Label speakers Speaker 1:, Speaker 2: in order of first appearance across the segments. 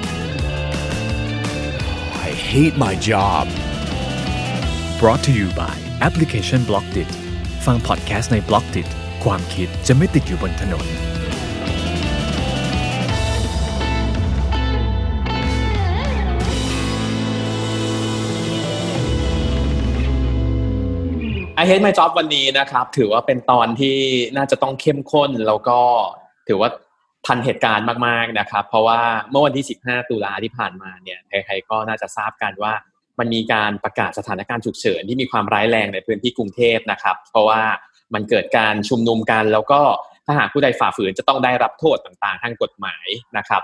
Speaker 1: I hate my job.
Speaker 2: brought to you by Application Blockdit ฟังพอดแคสต์ใน Blockdit ความคิดจะไม่ติดอยู่บนถนน
Speaker 3: I Hate My Job วันนี้นะครับ ถือว่าเป็นตอนที่น่าจะต้องเข้มข้นแล้วก็ถือว่า ทันเหตุการณ์มากๆนะครับ เพราะว่าเมื่อวันที่ 15 ตุลาที่ผ่านมาเนี่ยใครๆก็น่าจะทราบกันว่ามันมีการประกาศสถานการณ์ฉุกเฉินที่มีความร้ายแรงในพื้นที่กรุงเทพนะครับ เพราะว่ามันเกิดการชุมนุมกันแล้วก็ถ้าหากผู้ใดฝ่าฝืนจะต้องได้รับโทษต่างๆ ทางกฎหมายนะครับ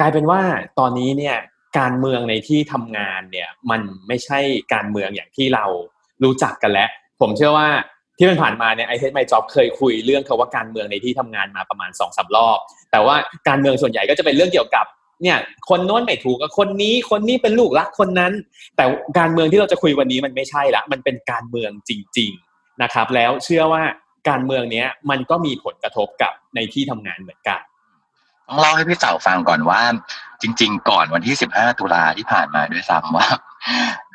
Speaker 3: กลายเป็นว่าตอนนี้เนี่ยการเมืองในที่ทำงานเนี่ยมันไม่ใช่การเมืองอย่างที่เรารู้จักกันแล้ว ผมเชื่อว่า ที่มันผ่านมาเนี่ยไอเทสไมจ็อบเคยคุยเรื่องคาว่าการเมืองในที่ทำงานมาประมาณสองสารอบ แต่ว่าการเมืองส่วนใหญ่ก็จะเป็นเรื่องเกี่ยวกับเนี่ยคนโน้นไม่ถูกกับคนนี้คนนี้เป็นลูกรักคนนั้น แต่การเมืองที่เราจะคุยวันนี้มันไม่ใช่ละมันเป็นการเมืองจริง ๆนะครับ แล้วเชื่อว่าการเมืองเนี้ยมันก็มีผลกระทบกับในที่ทำงานเหมือนกัน
Speaker 4: ต้องเล่าให้พี่เต่าฟังก่อนว่า จริง ๆ ก่อนวันที่ 15 ตุลาที่ผ่านมาด้วยซ้ำว่า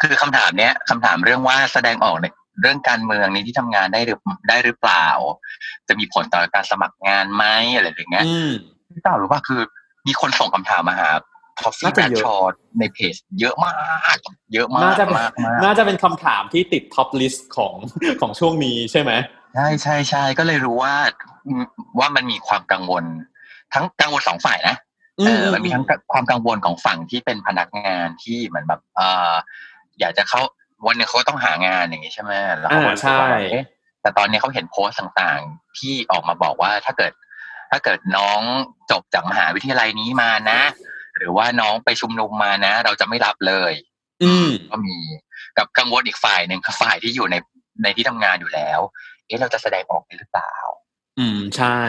Speaker 4: คือคำถามเนี้ยคำถามเรื่องว่าแสดงออกใน เรื่องการเมืองในที่ทำงานได้หรือได้หรือเปล่า จะมีผลต่อการสมัครงานไหมอะไรอย่างเงี้ย
Speaker 3: อืม
Speaker 4: พี่เต่ารู้ว่าคือ มีคนส่งคำถามมาหาทอฟฟี่
Speaker 3: น่า
Speaker 4: แบ
Speaker 3: จะ
Speaker 4: ท
Speaker 3: เยอะ
Speaker 4: ชอตในเพจเยอะมากเยอะมาก
Speaker 3: น่าจะเป็น
Speaker 4: มากมาก
Speaker 3: น่าจะเป็นคำถามที่ติดท็อปลิสต์ของของช่วงนี้ใช่ไหม
Speaker 4: ใช่ใช่ใช่ก็เลยรู้ว่าว่ามันมีความกังวล ทั้งกังวลสองฝ่ายนะเออมันมีทั้งความกังวลของฝั่งที่เป็นพนักงานที่เหมือนแบบเอออยากจะเข้า วันหนึงเขาก็ต้องหางานอย่างนี้ใช่ไหมแล้วเขาก็
Speaker 3: อ่า
Speaker 4: รู้สึกว่า
Speaker 3: ใช่
Speaker 4: เอ๊ะแต่ตอนนี้เขาเห็นโพสต์ต่างๆ ที่ออกมาบอกว่าถ้าเกิด ถ้าเกิดน้องจบจากมหาวิทยาลัยนี้มานะ หรือว่าน้องไปชุมนุมมานะ เราจะไม่รับเลย
Speaker 3: อืม
Speaker 4: ก็มีกับกังวลอีกฝ่ายหนึ่งคือฝ่ายที่อยู่ในในที่ทำงานอยู่แล้ว เอ๊ะเราจะแสดงออกได้หรือเปล่า
Speaker 3: อืมใช่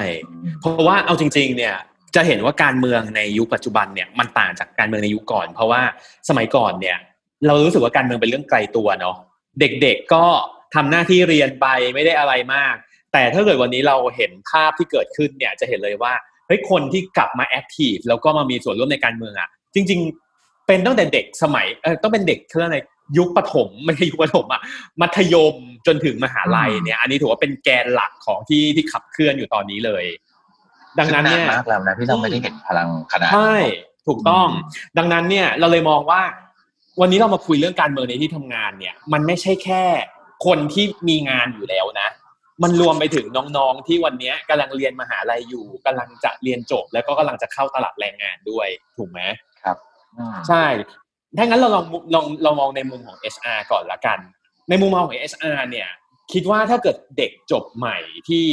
Speaker 3: เพราะว่าเอาจริง ๆ เนี่ยจะเห็นว่าการเมืองในยุคปัจจุบันเนี่ยมันต่างจากการเมืองในยุคก่อน เพราะว่าสมัยก่อนเนี่ย เรารู้สึกว่าการเมืองเป็นเรื่องไกลตัวเนาะเด็กๆก็ทำหน้าที่เรียนไปไม่ได้อะไรมาก แต่ถ้าเกิดวันนี้เราเห็นภาพที่เกิดขึ้นเนี่ยจะเห็นเลยว่าเฮ้ยคนที่กลับมาแอคทีฟแล้วก็มามีส่วนร่วมในการเมืองอะ จริง ๆ เป็นตั้งแต่เด็กสมัยเออต้องเป็นเด็กเขาเรียกอะไรยุคปฐมไม่ใช่ยุคปฐมอะมัธยมจนถึงมหาลัยเนี่ย อันนี้ถือว่าเป็นแกนหลักของที่ที่ขับเคลื่อนอยู่ตอนนี้เลย ดังนั้นเนี่ย
Speaker 4: ซึ่มากแล้วนะที่เราไม่ได้เห็นพลังขนาดนี้
Speaker 3: ใช่ถูกต้อง
Speaker 4: อืม
Speaker 3: ดังนั้นเนี่ยเราเลยมองว่า วันนี้เรามาคุยเรื่องการเมืองในที่ทำงานเนี่ย มันไม่ใช่แค่คนที่มีงานอยู่แล้วนะ มันรวมไปถึงน้องๆที่วันเนี้ยกำลังเรียนมหาลัยอยู่กำลังจะเรียนจบ แล้วก็กำลังจะเข้าตลาดแรงงานด้วยถูกไหม
Speaker 4: อืม
Speaker 3: ใช่ถ้างั้นเราลองลองเรามองในมุมของ HR ก่อนละกัน ในมุมมองของ HR เนี่ย คิดว่าถ้าเกิดเด็กจบใหม่ที่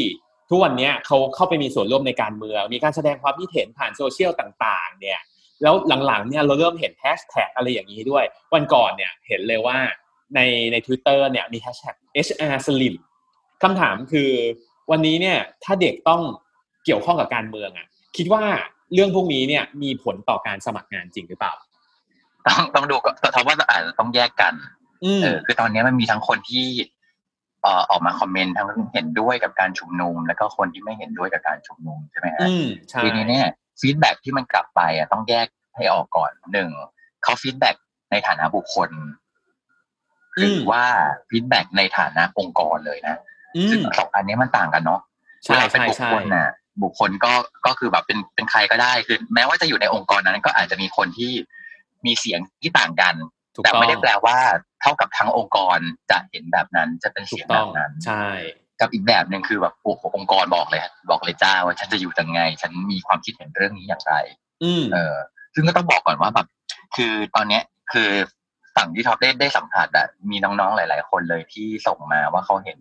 Speaker 3: ทุกวันเนี้ยเขาเข้าไปมีส่วนร่วมในการเมือง มีการแสดงความคิดเห็นผ่านโซเชียลต่าง ๆ เนี่ย แล้วหลังๆเนี่ยเราเริ่มเห็นแฮชแท็กอะไรอย่างนี้ด้วย วันก่อนเนี่ยเห็นเลยว่าในใน Twitter เนี่ยมีแฮชแท็ก HR Slim คำถามคือวันนี้เนี่ยถ้าเด็กต้องเกี่ยวข้องกับการเมืองอะคิดว่าเรื่องพวกนี้เนี่ยมีผลต่อการสมัครงานจริงหรือเปล่า
Speaker 4: ต้องต้องดูก่อนเพราะว่าอาจจะต้องแยกกัน
Speaker 3: อืม
Speaker 4: เออคือตอนนี้มันมีทั้งคนที่เอ่อออกมา comment ทั้งเห็นด้วยกับการชุมนุม แล้วก็คนที่ไม่เห็นด้วยกับการชุมนุมใช่ไหมฮะ
Speaker 3: อืมใช่
Speaker 4: ทีนี้เนี่ย feedback ที่มันกลับไปอะต้องแยกให้ออกก่อนหนึ่งเขา feedback ในฐานะบุคคลหรือว่า feedback ในฐานะองค์กรเลยนะ
Speaker 3: อื
Speaker 4: ซึ่ง
Speaker 3: ม
Speaker 4: สองอันนี้มันต่างกันเนาะ
Speaker 3: ใช่
Speaker 4: เวลาเป็น
Speaker 3: ใช่
Speaker 4: บุค
Speaker 3: ใช่
Speaker 4: คลน่ะ บุคคลก็ก็คือแบบเป็นเป็นใครก็ได้คือ แม้ว่าจะอยู่ในองค์กรนั้น ก็อาจจะมีคนที่มีเสียงที่ต่างกัน
Speaker 3: ถูก
Speaker 4: แต่
Speaker 3: ต้อง
Speaker 4: ไม่ได้แปลว่า เท่ากับทั้งองค์กรจะเห็นแบบนั้นจะเป็น
Speaker 3: ถู
Speaker 4: เสีย
Speaker 3: ก
Speaker 4: ง
Speaker 3: ต้
Speaker 4: แบ
Speaker 3: อง
Speaker 4: บนั้น
Speaker 3: ใช่
Speaker 4: กับอีกแบบหนึ่งคือแบบโอ้โหองค์กรบอกเลยบอกเลยจ้าว่าฉันจะอยู่ยังไง ฉันมีความคิดเห็นเรื่องนี้อย่างไร
Speaker 3: อืม
Speaker 4: เออ ซึ่งก็ต้องบอกก่อนว่าแบบ คือตอนเนี้ยคือฝั่งที่ท็อปได้ได้สัมผัสอะมีน้องๆหลาย ๆ คนเลยที่ส่งมาว่าเขาเห็น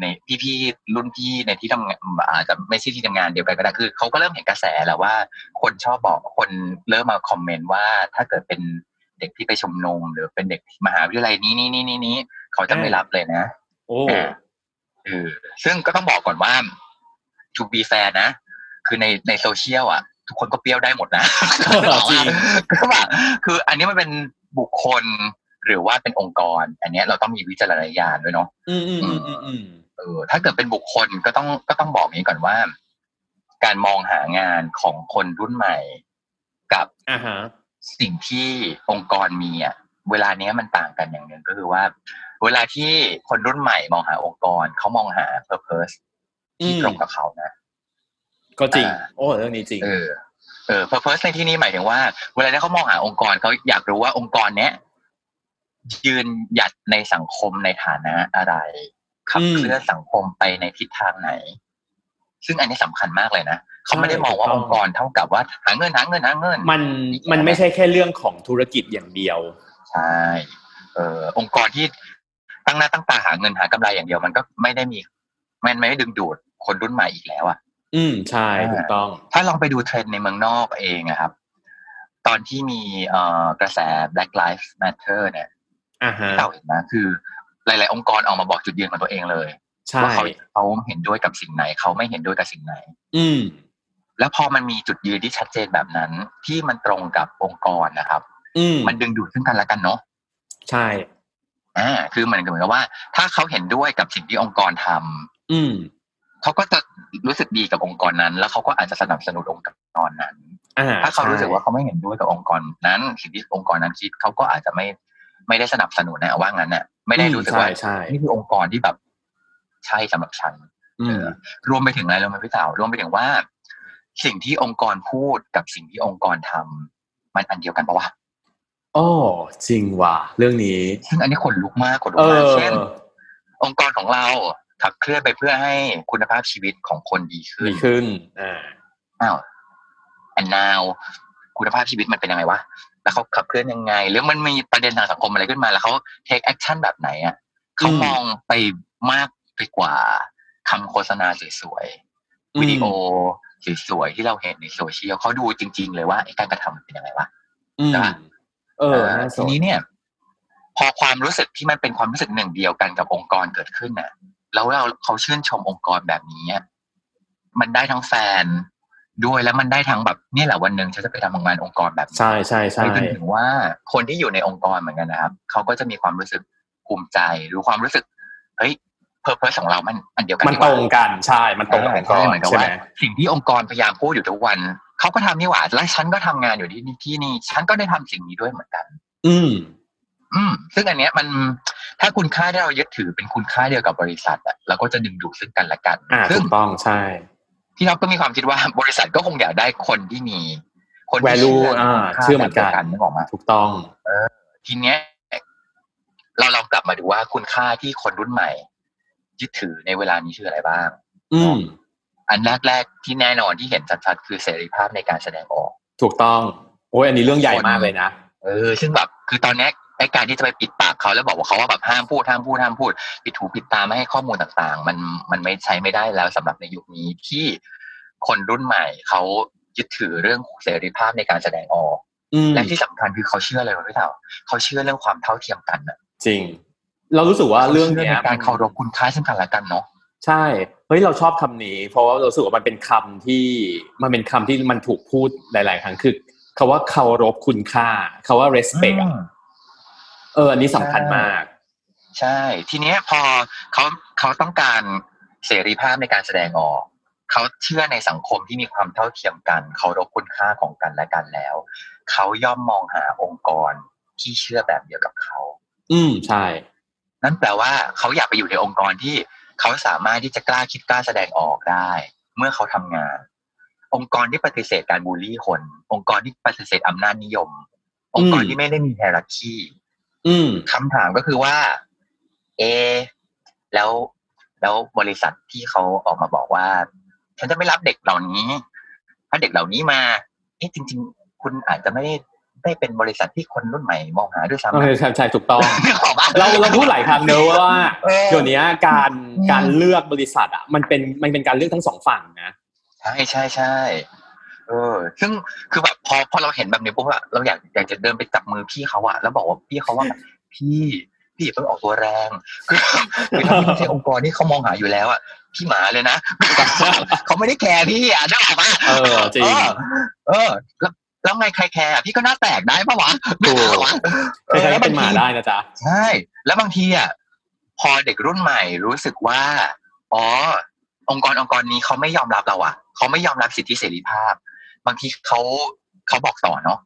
Speaker 4: ในพี่ๆรุ่นพี่ในที่ทำงานอาจจะไม่ใช่ที่ทำงานเดียวกันก็ได้คือเขาก็เริ่มเห็นกระแสแหละว่า คนชอบบอกคนเริ่มมาคอมเมนต์ว่าถ้าเกิดเป็นเด็กที่ไปชมนมหรือเป็นเด็กมหาวิทยาลัยนี้นี้นี้นี้นี้เขาจะไม่รับเลยนะ
Speaker 3: โอ้
Speaker 4: เออซึ่งก็ต้องบอกก่อนว่า to be fair นะ คือในในโซเชียลอะ ทุกคนก็เปรี้ยวได้หมดนะ
Speaker 3: จริง
Speaker 4: ก็แบบคืออันนี้มันเป็นบุคคลหรือว่าเป็นองค์กร อันเนี้ยเราต้องมีวิจารณญาณด้วยเนาะ
Speaker 3: อืมอืมอืมอืมอืม
Speaker 4: เออถ้าเกิดเป็นบุคคลก็ต้องก็ต้องบอกอย่างนี้ก่อนว่า การมองหางานของคนรุ่นใหม่ กับ
Speaker 3: อ่าฮะ
Speaker 4: สิ่งที่องค์กรมีอะเวลาเนี้ยมันต่างกันอย่างหนึ่งก็คือว่า เวลาที่คนรุ่นใหม่มองหาองค์กรเขามองหา purpose ที่
Speaker 3: อืม
Speaker 4: ตรงกับเขานะ
Speaker 3: ก็จริง
Speaker 4: อ่า
Speaker 3: โอ้เรื่องนี้จริง
Speaker 4: เออเออ purpose ในที่นี้หมายถึงว่า เวลาที่เขามองหาองค์กรเขาอยากรู้ว่าองค์กรเนี้ยยืนหยัดในสังคมในฐานะอะไรขับเคลื่อนสังคมไปในทิศทางไหน ซึ่งอันนี้สำคัญมากเลยนะเขาไม่ได้มองว่า
Speaker 3: ถูกต้
Speaker 4: อ
Speaker 3: อง
Speaker 4: งค์กรเท่ากับว่าหาเงินหาเงินหาเงิน
Speaker 3: มันมันไม่ใช่แค่เรื่องของธุรกิจอย่างเดียว
Speaker 4: ใช่ เออองค์กรที่ ตั้งหน้าตั้งตาหาเงินหากำไรอย่างเดียวมันก็ไม่ได้มีมันไม่ได้ดึงดูดคนรุ่นใหม่อีกแล้วอะ
Speaker 3: อืมใช่
Speaker 4: อ่า
Speaker 3: ถูกต้อง
Speaker 4: ถ้าลองไปดูเทรนด์ในเมืองนอกเองอะครับ ตอนที่มีเอ่อกระแส Black Lives Matter เนี่ย
Speaker 3: อ่าฮะ
Speaker 4: ที่เราเห็นนะคือ หลาย ๆ องค์กรออกมาบอกจุดยืนของตัวเองเลย
Speaker 3: ใช่
Speaker 4: ว่าเขาเขาเห็นด้วยกับสิ่งไหน เขาไม่เห็นด้วยกับสิ่งไหน
Speaker 3: อืม
Speaker 4: แล้วพอมันมีจุดยืนที่ชัดเจนแบบนั้น ที่มันตรงกับองค์กรนะครับ
Speaker 3: อืม
Speaker 4: มันดึงดูดซึ่งกันและกันเนาะ
Speaker 3: ใช่
Speaker 4: อ่าคือเหมือนกับเหมือนกับว่า ถ้าเขาเห็นด้วยกับสิ่งที่องค์กรทำ
Speaker 3: อืม
Speaker 4: เขาก็จะรู้สึกดีกับองค์กรนั้น แล้วเขาก็อาจจะสนับสนุนองค์กรนั้น
Speaker 3: อ่า
Speaker 4: ถ้าเขารู้สึกว่า
Speaker 3: ใช่
Speaker 4: เขาไม่เห็นด้วยกับองค์กรนั้น สิ่งที่องค์กรนั้นคิดเขาก็อาจจะไม่ไม่ได้สนับสนุนนะว่างั้นน่ะ ไม่ได้รู้สึกว่า
Speaker 3: ใช่ใช่
Speaker 4: นี่คือองค์กรที่แบบ ใช่สำหรับฉัน
Speaker 3: อืม
Speaker 4: รวมไปถึงอะไรรู้ไหมพี่สาวรวมไปถึงว่า สิ่งที่องค์กรพูดกับสิ่งที่องค์กรทำมันอันเดียวกันปะวะ
Speaker 3: โอ้จริงว่ะเรื่องนี้
Speaker 4: ซึ่งอันนี้ขนลุกมากขนลุ
Speaker 3: เอก
Speaker 4: มาก
Speaker 3: อ
Speaker 4: เช่น องค์กรของเราขับเคลื่อนไปเพื่อให้คุณภาพชีวิตของคนดีขึ้
Speaker 3: ดี
Speaker 4: น
Speaker 3: ขึ้นอ่า
Speaker 4: อ้าว and now คุณภาพชีวิตมันเป็นยังไงวะแล้วเขาขับเคลื่อนยังไง หรือมันมีประเด็นทางสังคมอะไรขึ้นมา แล้วเขา take action แบบไหนอะเขา
Speaker 3: อืม
Speaker 4: มองไปมากไปกว่าคำโฆษณาสวย
Speaker 3: อืม
Speaker 4: ๆวิดีโอสวยๆที่เราเห็นในโซเชียลเขาดูจริง ๆ เลยว่าไอ้การกระทำมันเป็นยังไงวะ
Speaker 3: อืม
Speaker 4: ใช่ปะ
Speaker 3: เออ
Speaker 4: เอ่อ
Speaker 3: น่าส
Speaker 4: ที
Speaker 3: น
Speaker 4: นี้เนี่ย พอความรู้สึกที่มันเป็นความรู้สึกหนึ่งเดียวกันกับองค์กรเกิดขึ้นน่ะ แล้วเราเขาชื่นชมองค์กรแบบนี้อะมันได้ทั้งแฟนด้วยแล้วมันได้ทั้งแบบเนี่ยแหละวันหนึ่งฉันจะไปทำงานองค์กรแบบนี้
Speaker 3: ใช่ใช่ใช่
Speaker 4: ไปจนถึงว่าคนที่อยู่ในองค์กรเหมือนกันนะครับเขาก็จะมีความรู้สึกภูมิใจหรือความรู้สึกเฮ้ยเพอร์เพสของเรามันอันเดียวกัน
Speaker 3: มัน
Speaker 4: นี่ห
Speaker 3: ต
Speaker 4: ว่า
Speaker 3: รงกันใช่ มันตรงกับองค์กร
Speaker 4: ใช่เหมือนกับ
Speaker 3: ใช่
Speaker 4: ว่า
Speaker 3: ไหม
Speaker 4: สิ่งที่องค์กรพยายามพูดอยู่ทุกวัน เขาก็ทำนี่หว่าและฉันก็ทำงานอยู่ที่นี่ที่นี่ ฉันก็ได้ทำสิ่งนี้ด้วยเหมือนกัน
Speaker 3: อืม
Speaker 4: อืม ซึ่งอันเนี้ยมันถ้าคุณค่าที่เรายึดถือเป็นคุณค่าเดียวกับบริษัทอะเราก็จะดึงดูดซึ่งกันและกัน
Speaker 3: อ่า
Speaker 4: ซึ่
Speaker 3: ถู
Speaker 4: ง
Speaker 3: กต้องใช่
Speaker 4: พี่ท็อปก็มีความคิดว่าบริษัทก็คงอยากได้คนที่มี คนที่
Speaker 3: value
Speaker 4: เชื่อ
Speaker 3: อ่า
Speaker 4: คุณค่า
Speaker 3: เชื่อเหมือนกัน
Speaker 4: แบบดียวนึกออกมา
Speaker 3: ถูกต้อง
Speaker 4: ทีเนี้ย เราลองกลับมาดูว่าคุณค่าที่คนรุ่นใหม่ยึดถือในเวลานี้คืออะไรบ้าง
Speaker 3: อืม
Speaker 4: อันแรกๆที่แน่นอนที่เห็นชัดๆคือเสรีภาพในการแสดงออก
Speaker 3: ถูกต้องโอ้ยอันนี้เรื่องใหญ่มากเลยนะ
Speaker 4: เออซึ่งแบบคือตอนเนี้ยไอ้การที่จะไปปิดปากเขาแล้วบอกว่าเขาว่าแบบห้ามพูดห้ามพูดห้ามพูด ปิดหูปิดตาไม่ให้ข้อมูลต่างๆ มันมันไม่ใช้ไม่ได้แล้วสำหรับในยุคนี้ที่คนรุ่นใหม่เขายึดถือเรื่องเสรีภาพในการแสดงออก
Speaker 3: อืม
Speaker 4: และที่สำคัญคือเขาเชื่อเลยว่าพี่เต่าเขาเชื่อเรื่องความเท่าเทียมกันอะ
Speaker 3: จริง เรารู้สึกว่าเรื่อง
Speaker 4: ขาชื่
Speaker 3: เนี้ย
Speaker 4: ในการเคารพคุณค่าซึ่งกันและกันเนาะ
Speaker 3: ใช่ เฮ้ยเราชอบคำนี้ เพราะว่าเรารู้สึกว่ามันเป็นคำที่มันเป็นคำที่มันถูกพูดหลาย ๆ ครั้งคือคาว่าเคารพคุณค่าคาว่า respect อะเอออันนี้สำคัญมาก
Speaker 4: ใช่ ทีเนี้ยพอเขาเขาต้องการเสรีภาพในการแสดงออกเขาเชื่อในสังคมที่มีความเท่าเทียมกันเคารพคุณค่าของกันและกันแล้ว เขาย่อมมองหาองค์กรที่เชื่อแบบเดียวกับเขา
Speaker 3: อืมใช่
Speaker 4: นั่นแปลว่าเขาอยากไปอยู่ในองค์กรที่ เขาสามารถที่จะกล้าคิดกล้าแสดงออกได้ เมื่อเขาทำงาน องค์กรที่ปฏิเสธการบูลลี่คน องค์กรที่ปฏิเสธอำนาจนิยม องค์กรที่ไม่ได้มีไฮรักี
Speaker 3: อืม
Speaker 4: คำถามก็คือว่า เอะแล้วแล้วบริษัทที่เขาออกมาบอกว่า ฉันจะไม่รับเด็กเหล่านี้ ถ้าเด็กเหล่านี้มาเอ๊ะจริง ๆ คุณอาจจะไม่ได้ ได้เป็นบริษัทที่คนรุ่นใหม่มองหาด้วยซ้ำ
Speaker 3: เออใช่ใช่ถูกต้อง
Speaker 4: นึกออกปะ
Speaker 3: เราเราพูดหลายครั้งเนอะว่า
Speaker 4: เออ
Speaker 3: เดี๋ยวนี้การ
Speaker 4: อืม
Speaker 3: การเลือกบริษัทอะมันเป็นมันเป็นการเลือกทั้งสองฝั่งนะ
Speaker 4: ใช่ใช่ใช่เออ ซึ่งคือแบบพอพอเราเห็นแบบนี้ปุ๊บอะเราอยากอยากจะเดินไปจับมือพี่เขาอะแล้วบอกว่าพี่เขาว่าแบบพี่พี่อย่าเพิ่งออกตัวแรงคือคือถ้าพี่ไม่ใช่องค์กรที่เขามองหาอยู่แล้วอะพี่หมาเลยนะเขาไม่ได้แคร์พี่อะนึกออกปะ
Speaker 3: เออจริง
Speaker 4: เออเออแล้ว แล้วไงใครแคร์อะพี่ก็หน่าแตกได้ปะวะ
Speaker 3: ถูก
Speaker 4: นึออปะ
Speaker 3: ใครๆก็เป็นหมาได้นะจ๊ะ
Speaker 4: ใช่แล้วบางทีอะพอเด็กรุ่นใหม่รู้สึกว่าอ๋อองค์กรองค์กรนี้เขาไม่ยอมรับเราอะเขาไม่ยอมรับสิทธิเสรีภาพ บางทีเขาเขาบอกต่อเนาะ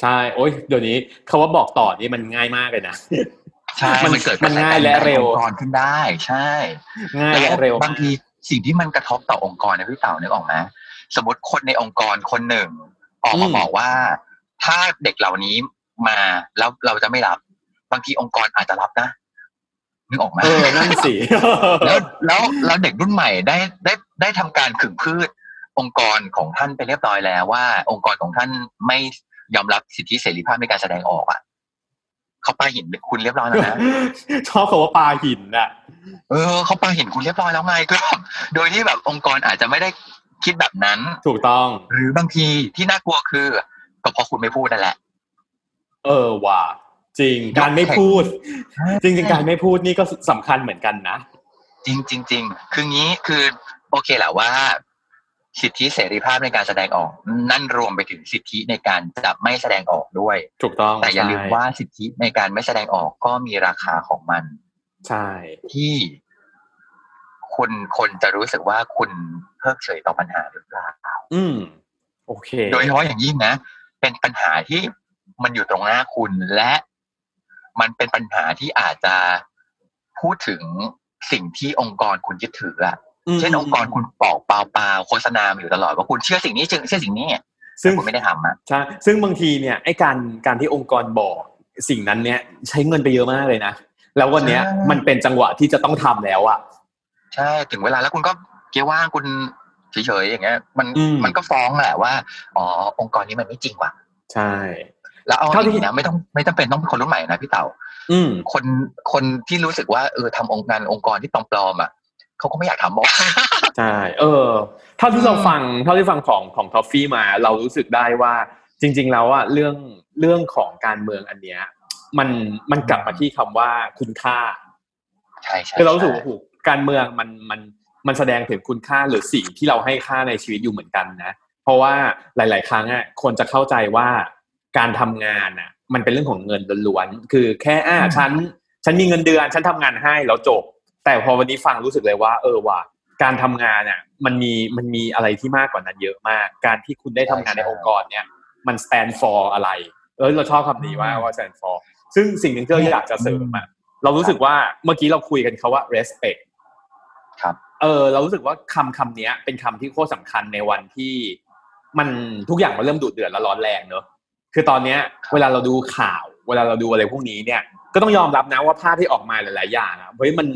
Speaker 3: ใช่โอ้ยเดี๋ยวนี้เขาว่าบอกต่อนี่มันง่ายมากเลยนะ
Speaker 4: ใช่
Speaker 3: มัน
Speaker 4: มันเกิด
Speaker 3: มันง่ายและเร็ว
Speaker 4: องค์กรขึ้นได้ ใช่
Speaker 3: ง่าย
Speaker 4: แล้
Speaker 3: และ
Speaker 4: ว
Speaker 3: เร็ว
Speaker 4: บางทีสิ่งที่มันกระทบต่อองค์กรนะพี่เต่านึกออกไหมสมมติคนในองค์กรคนหนึ่ง ออกมาบอกว่า ถ้าเด็กเหล่านี้มาแล้วเราจะไม่รับบางทีองค์กรอาจจะรับนะนึกออกไหม
Speaker 3: เออนั่นสิ
Speaker 4: แล้วแล้วแล้วเด็กรุ่นใหม่ได้ได้ได้ทำการขึงพืช องค์กรของท่านไปเรียบร้อยแล้วว่า องค์กรของท่านไม่ยอมรับสิทธิเสรีภาพในการแสดงออกอะเขาปาหินคุณเรียบร้อยแล้วนะ
Speaker 3: ชอบคำว่าปลาหินอะ
Speaker 4: เออเขาปาหินคุณเรียบร้อยแล้วไงก็ โดยที่แบบองค์กรอาจจะไม่ได้ คิดแบบนั้น
Speaker 3: ถูกต้อง
Speaker 4: หรือบางทีที่น่ากลัวคือ ก็เพราะคุณไม่พูดนั่นแหละ
Speaker 3: เออว่ะจริง การไม่พูด จริงๆการไม่พูดนี่ก็สำคัญเหมือนกันนะ
Speaker 4: จริงจริงจริงคืองี้คือ โอเคแหละว่า สิทธิเสรีภาพในการแสดงออก นั่นรวมไปถึงสิทธิในการจะไม่แสดงออกด้วย
Speaker 3: ถูกต้อง
Speaker 4: แต่อย่าลืม
Speaker 3: ใช่
Speaker 4: ว่าสิทธิในการไม่แสดงออกก็มีราคาของมัน
Speaker 3: ใช่
Speaker 4: ที่ คุณคนจะรู้สึกว่าคุณเพิกเฉยต่อปัญหาหรือเปล่า
Speaker 3: อืม โอเค
Speaker 4: โดยเฉพาะอย่างยิ่งนะ เป็นปัญหาที่มันอยู่ตรงหน้าคุณและ มันเป็นปัญหาที่อาจจะพูดถึงสิ่งที่องค์กรคุณยึดถืออะ
Speaker 3: อืม
Speaker 4: เช่นองค์กรคุณบอกเปล่าๆโฆษณามาอยู่ตลอดว่าคุณเชื่อสิ่งนี้จึงเชื่อสิ่งนี้
Speaker 3: ซึ่ง
Speaker 4: แต่คุณไม่ได้ทำอะ
Speaker 3: ใช่ซึ่งบางทีเนี่ยไอ้การการที่องค์กรบอกสิ่งนั้นเนี่ย ใช้เงินไปเยอะมากเลยนะแล้ววันเนี้ย
Speaker 4: ใช่
Speaker 3: มันเป็นจังหวะที่จะต้องทำแล้วอะ
Speaker 4: ใช่ถึงเวลาแล้วคุณก็เกียร์ว่างคุณเฉยๆอย่างเงี้ย มัน
Speaker 3: อืม
Speaker 4: มันก็ฟ้องแหละว่าอ๋อองค์กรนี้มันไม่จริงว่ะ
Speaker 3: ใช่
Speaker 4: แล้วเอา
Speaker 3: เท่า
Speaker 4: จ
Speaker 3: ที่
Speaker 4: ริงๆนะไม่ต้องไม่จำเป็นต้องเป็นคนรุ่นใหม่นะพี่เต่า
Speaker 3: อืม
Speaker 4: คนคนที่รู้สึกว่าเออทำองค์งานองค์กรที่ปลอมๆอะเขาก็ไม่อยากทำหรอก
Speaker 3: ใช่เออเท่าที่เรา
Speaker 4: อืม
Speaker 3: ฟังเท่าที่ฟังของของทอฟฟี่มา เรารู้สึกได้ว่าจริง ๆ แล้วอะเรื่องเรื่องของการเมืองอันเนี้ย มันมันกลับมาที่คำว่าคุณค่า
Speaker 4: ใช่ใช่
Speaker 3: คือเรารู้สึก
Speaker 4: ใช่
Speaker 3: ว่าโอ้โห การเมืองมันมันมันแสดงถึงคุณค่าหรือสิ่งที่เราให้ค่าในชีวิตอยู่เหมือนกันนะ เพราะว่าหลาย ๆ ครั้งอะคนจะเข้าใจว่าการทำงานอะ มันเป็นเรื่องของเงินล้วนๆคือแค่อ่าฉันฉันมีเงินเดือนฉันทำงานให้แล้วจบ แต่พอวันนี้ฟังรู้สึกเลยว่า เออว่ะการทำงานอะมันมีมันมีอะไรที่มากกว่านั้นเยอะมาก การที่คุณได้ทำงานในองค์กรเนี่ย มัน stand for อะไรเออเราชอบคำนี้ว่าว่า stand for ซึ่งสิ่งหนึ่งที่เราอยากจะเสริมอะเรารู้สึกว่าเมื่อกี้เราคุยกันเขาว่า respect
Speaker 4: ครับ
Speaker 3: เออเรารู้สึกว่าคำคำเนี้ยเป็นคำที่โคตรสำคัญในวันที่มันทุกอย่างมันเริ่มดุเดือดและร้อนแรงเนอะคือตอนเนี้ย เวลาเราดูข่าว เวลาเราดูอะไรพวกนี้เนี่ย ก็ต้องยอมรับนะว่าภาพที่ออกมาหลาย ๆ อย่างอะเฮ้ยมัน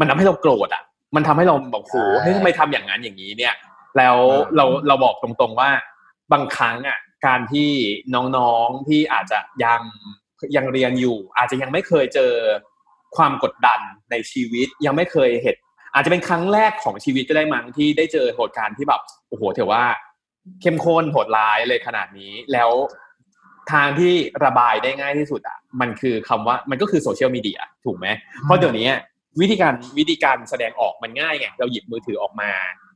Speaker 3: มันทำให้เราโกรธอะมันทำให้เราบอกโหเฮ้ยทำไมทำอย่างนั้นอย่างนี้เนี่ย แล้ว
Speaker 4: อืม
Speaker 3: เราเราบอกตรงๆว่าบางครั้งอะการที่น้องๆที่อาจจะยังยังเรียนอยู่ อาจจะยังไม่เคยเจอความกดดันในชีวิต ยังไม่เคยเห็น อาจจะเป็นครั้งแรกของชีวิตก็ได้มั้งที่ได้เจอเหตุการณ์ที่แบบโอ้โหถือว่า เข้มข้นโหดร้ายเลยขนาดนี้ แล้วทางที่ระบายได้ง่ายที่สุดอะมันคือคำว่ามันก็คือโซเชียลมีเดียถูกไหมเพราะเดี๋ยวนี้วิธีการวิธีการแสดงออกมันง่ายไงเราหยิบมือถือออกมา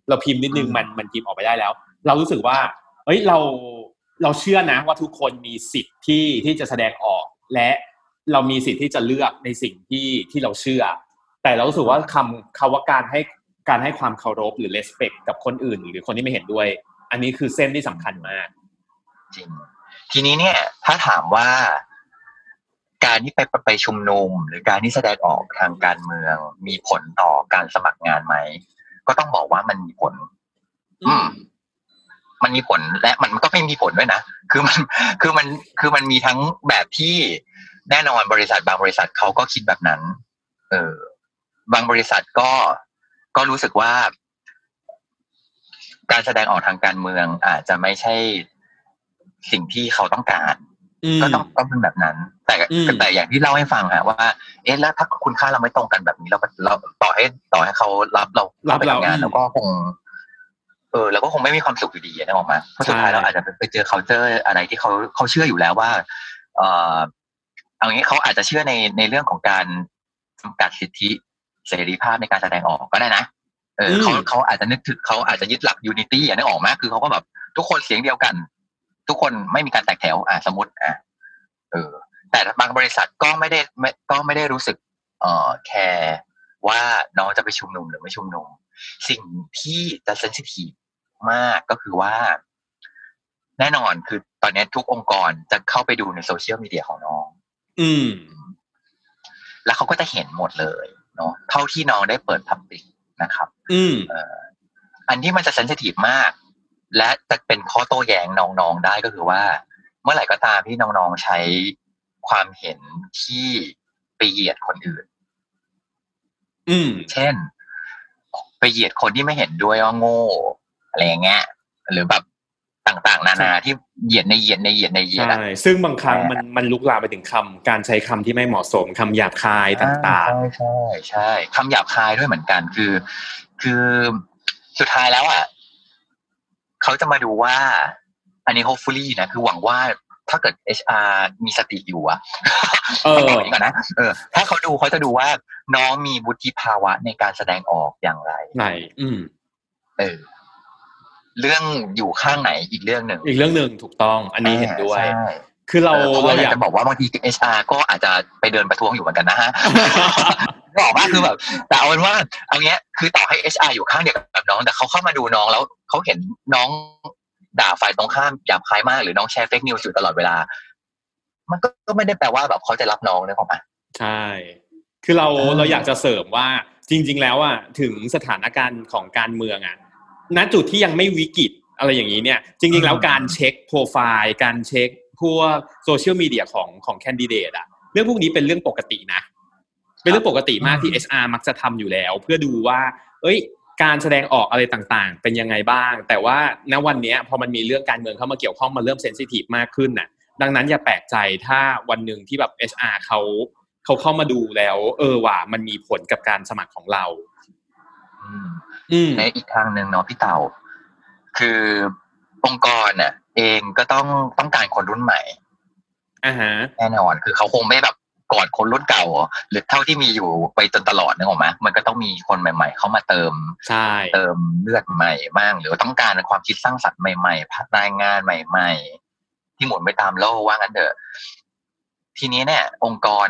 Speaker 3: เราพิมพ์นิดนึงมันมันพิมพ์ออกไปได้แล้ว เรารู้สึกว่า เอ้ยเราเราเชื่อนะว่าทุกคนมีสิทธิ์ที่ที่จะแสดงออกและเรามีสิทธิ์ที่จะเลือกในสิ่งที่ที่เราเชื่อ แต่เรารู้สึกว่าคำคำว่าการให้การให้ความเคารพหรือ respect กับคนอื่น หรือคนที่ไม่เห็นด้วย อันนี้คือเส้นที่สำคัญมาก
Speaker 4: จริง ทีนี้เนี่ย ถ้าถามว่า การที่ไปไปชุมนุม หรือการที่แสดงออกทางการเมือง มีผลต่อการสมัครงานไหมก็ต้องบอกว่ามันมีผล อืมมันมีผลและมันก็ไม่มีผลด้วยนะ คือมัน คือมัน คือมันมีทั้งแบบที่แน่นอนบริษัทบางบริษัทเขาก็คิดแบบนั้น เออ บางบริษัทก็ก็รู้สึกว่า การแสดงออกทางการเมือง อาจจะไม่ใช่สิ่งที่เขาต้องการ
Speaker 3: อืม
Speaker 4: ก็ต้องก็เป็นแบบนั้น แต่
Speaker 3: อืม
Speaker 4: แต่อย่างที่เล่าให้ฟังอะว่า เอ๊ะแล้วถ้าคุณค่าเราไม่ตรงกันแบบนี้เราก็เราต่อให้ต่อให้เขารับเรา
Speaker 3: รับ
Speaker 4: ไป
Speaker 3: เรา
Speaker 4: ทำงานเราก็คงเออเราก็คงไม่มีความสุขอยู่ดีนะออกมาเพราะสุดท้าย
Speaker 3: ใช่
Speaker 4: เราอาจจะไปเจอ culture อะไรที่เขาเขาเชื่ออยู่แล้วว่า เออเอางี้เขาอาจจะเชื่อในในเรื่องของการจำกัดสิทธิ เสรีภาพในการแสดงออกก็ได้นะเออเขาเขาอาจจะนึกถึงเขาอาจจะยึดหลัก unity อย่างนี้ออกมาคือเขาก็แบบทุกคนเสียงเดียวกัน ทุกคนไม่มีการแตกแถว อะสมมติอะเออ แต่บางบริษัทก็ไม่ได้ไม่ก็ไม่ได้รู้สึก เอ่อแคร์ว่าน้องจะไปชุมนุมหรือไม่ชุมนุม สิ่งที่จะเซนซิทีฟมากก็คือว่า แน่นอนคือตอนนี้ทุกองค์กรจะเข้าไปดูในโซเชียลมีเดียของน้อง
Speaker 3: อืม
Speaker 4: แล้วเขาก็จะเห็นหมดเลย เนาะเท่าที่น้องได้เปิดพับบิกนะครับ
Speaker 3: อืม
Speaker 4: อันที่มันจะเซนซิทีฟมาก และจะเป็นข้อโต้แย้งน้องๆได้ก็คือว่า เมื่อไหร่ก็ตามที่น้องๆใช้ความเห็นที่ไปเหยียดคนอื่น
Speaker 3: อืม
Speaker 4: เช่น ไปเหยียดคนที่ไม่เห็นด้วยว่าโง่อะไรอย่างเงี้ยหรือแบบ ต่างๆ นานาที่เหยียดในเหยียดในเหยียดในเหยียด
Speaker 3: ใช่
Speaker 4: อะ
Speaker 3: ซึ่งบางครั้งมันมันลุกลามไปถึงคำการใช้คำที่ไม่เหมาะสมคำหยาบคายต่าง
Speaker 4: ใช่ใช่ใช่คำหยาบคายด้วยเหมือนกันคือ คือสุดท้ายแล้วอะเขาจะมาดูว่า อันนี้ hopefully นะคือหวังว่าถ้าเกิด HR มีสติอยู่อะ
Speaker 3: ๆเอ
Speaker 4: ต้อง
Speaker 3: อ
Speaker 4: บอกอย่างนี้ก่อนนะเออ ถ้าเขาดูเขาจะดูว่าน้องมีวุฒิภาวะในการแสดงออกอย่างไร
Speaker 3: ไหนอืม
Speaker 4: เออ เรื่องอยู่ข้างไหนอีกเรื่องหนึ่ง
Speaker 3: อีกเรื่องหนึ่งถูกต้องอันนี้เห็นด้วย
Speaker 4: ใช่
Speaker 3: คือเรา
Speaker 4: เออเพราะ
Speaker 3: เรา
Speaker 4: ว่าอาย
Speaker 3: อยากก
Speaker 4: จะบอกว่าบางที HR ก็อาจจะไปเดินประท้วงอยู่เหมือนกันนะฮะบอกว่าคือแบบแต่เอาเป็นว่าเอาเงี้ยคือต่อให้ HR อยู่ข้างเดียวกับน้อง แต่เขาเข้ามาดูน้องแล้วเขาเห็นน้องด่าฝ่ายตรงข้ามหยาบคายมากหรือน้องแชร์เฟกนิวส์อยู่ตลอดเวลา มันก็ก็ไม่ได้แปลว่าแบบเขาจะรับน้องเลยของมัน
Speaker 3: ใช่ คือเรา
Speaker 4: เออ
Speaker 3: เราอยากจะเสริมว่าจริง ๆ แล้วอะถึงสถานการณ์ของการเมืองอะ ณจุดที่ยังไม่วิกฤตอะไรอย่างนี้เนี่ยจริงๆ แล้วการเช็คโปรไฟล์การเช็คพวกโซเชียลมีเดียของของแคนดิเดตอะเรื่องพวกนี้เป็นเรื่องปกตินะ เป็นเรื่องปกติมากที่ HR มักจะทำอยู่แล้ว เพื่อดูว่า เอ้ย การแสดงออกอะไรต่างๆ เป็นยังไงบ้าง แต่ว่าณวันเนี้ยพอมันมีเรื่องการเมืองเข้ามาเกี่ยวข้องมันเริ่มเซนซิทีฟมากขึ้นน่ะ ดังนั้นอย่าแปลกใจถ้าวันหนึ่งที่แบบ HR เขาเขาเข้ามาดูแล้ว เออว่ะมันมีผลกับการสมัครของเรา
Speaker 4: อืม
Speaker 3: อืม
Speaker 4: ในอีกทางหนึ่งเนาะพี่เต่า คือองค์กรน่ะ เองก็ต้องต้องการคนรุ่นใหม่
Speaker 3: อ่าฮะ
Speaker 4: แน่นอนคือเขาคงไม่แบบกอดคนรุ่นเก่า หรือเท่าที่มีอยู่ไปจนตลอดนึกออกไหมมันก็ต้องมีคนใหม่ ๆ เข้ามาเติม
Speaker 3: ใช่
Speaker 4: เติมเลือดใหม่บ้างหรือว่าต้องการความคิดสร้างสรรค์ใหม่ๆพัฒนางานใหม่ ๆ ที่หมุนไปตามโลกว่างั้นเถอะทีนี้เนี่ย องค์กร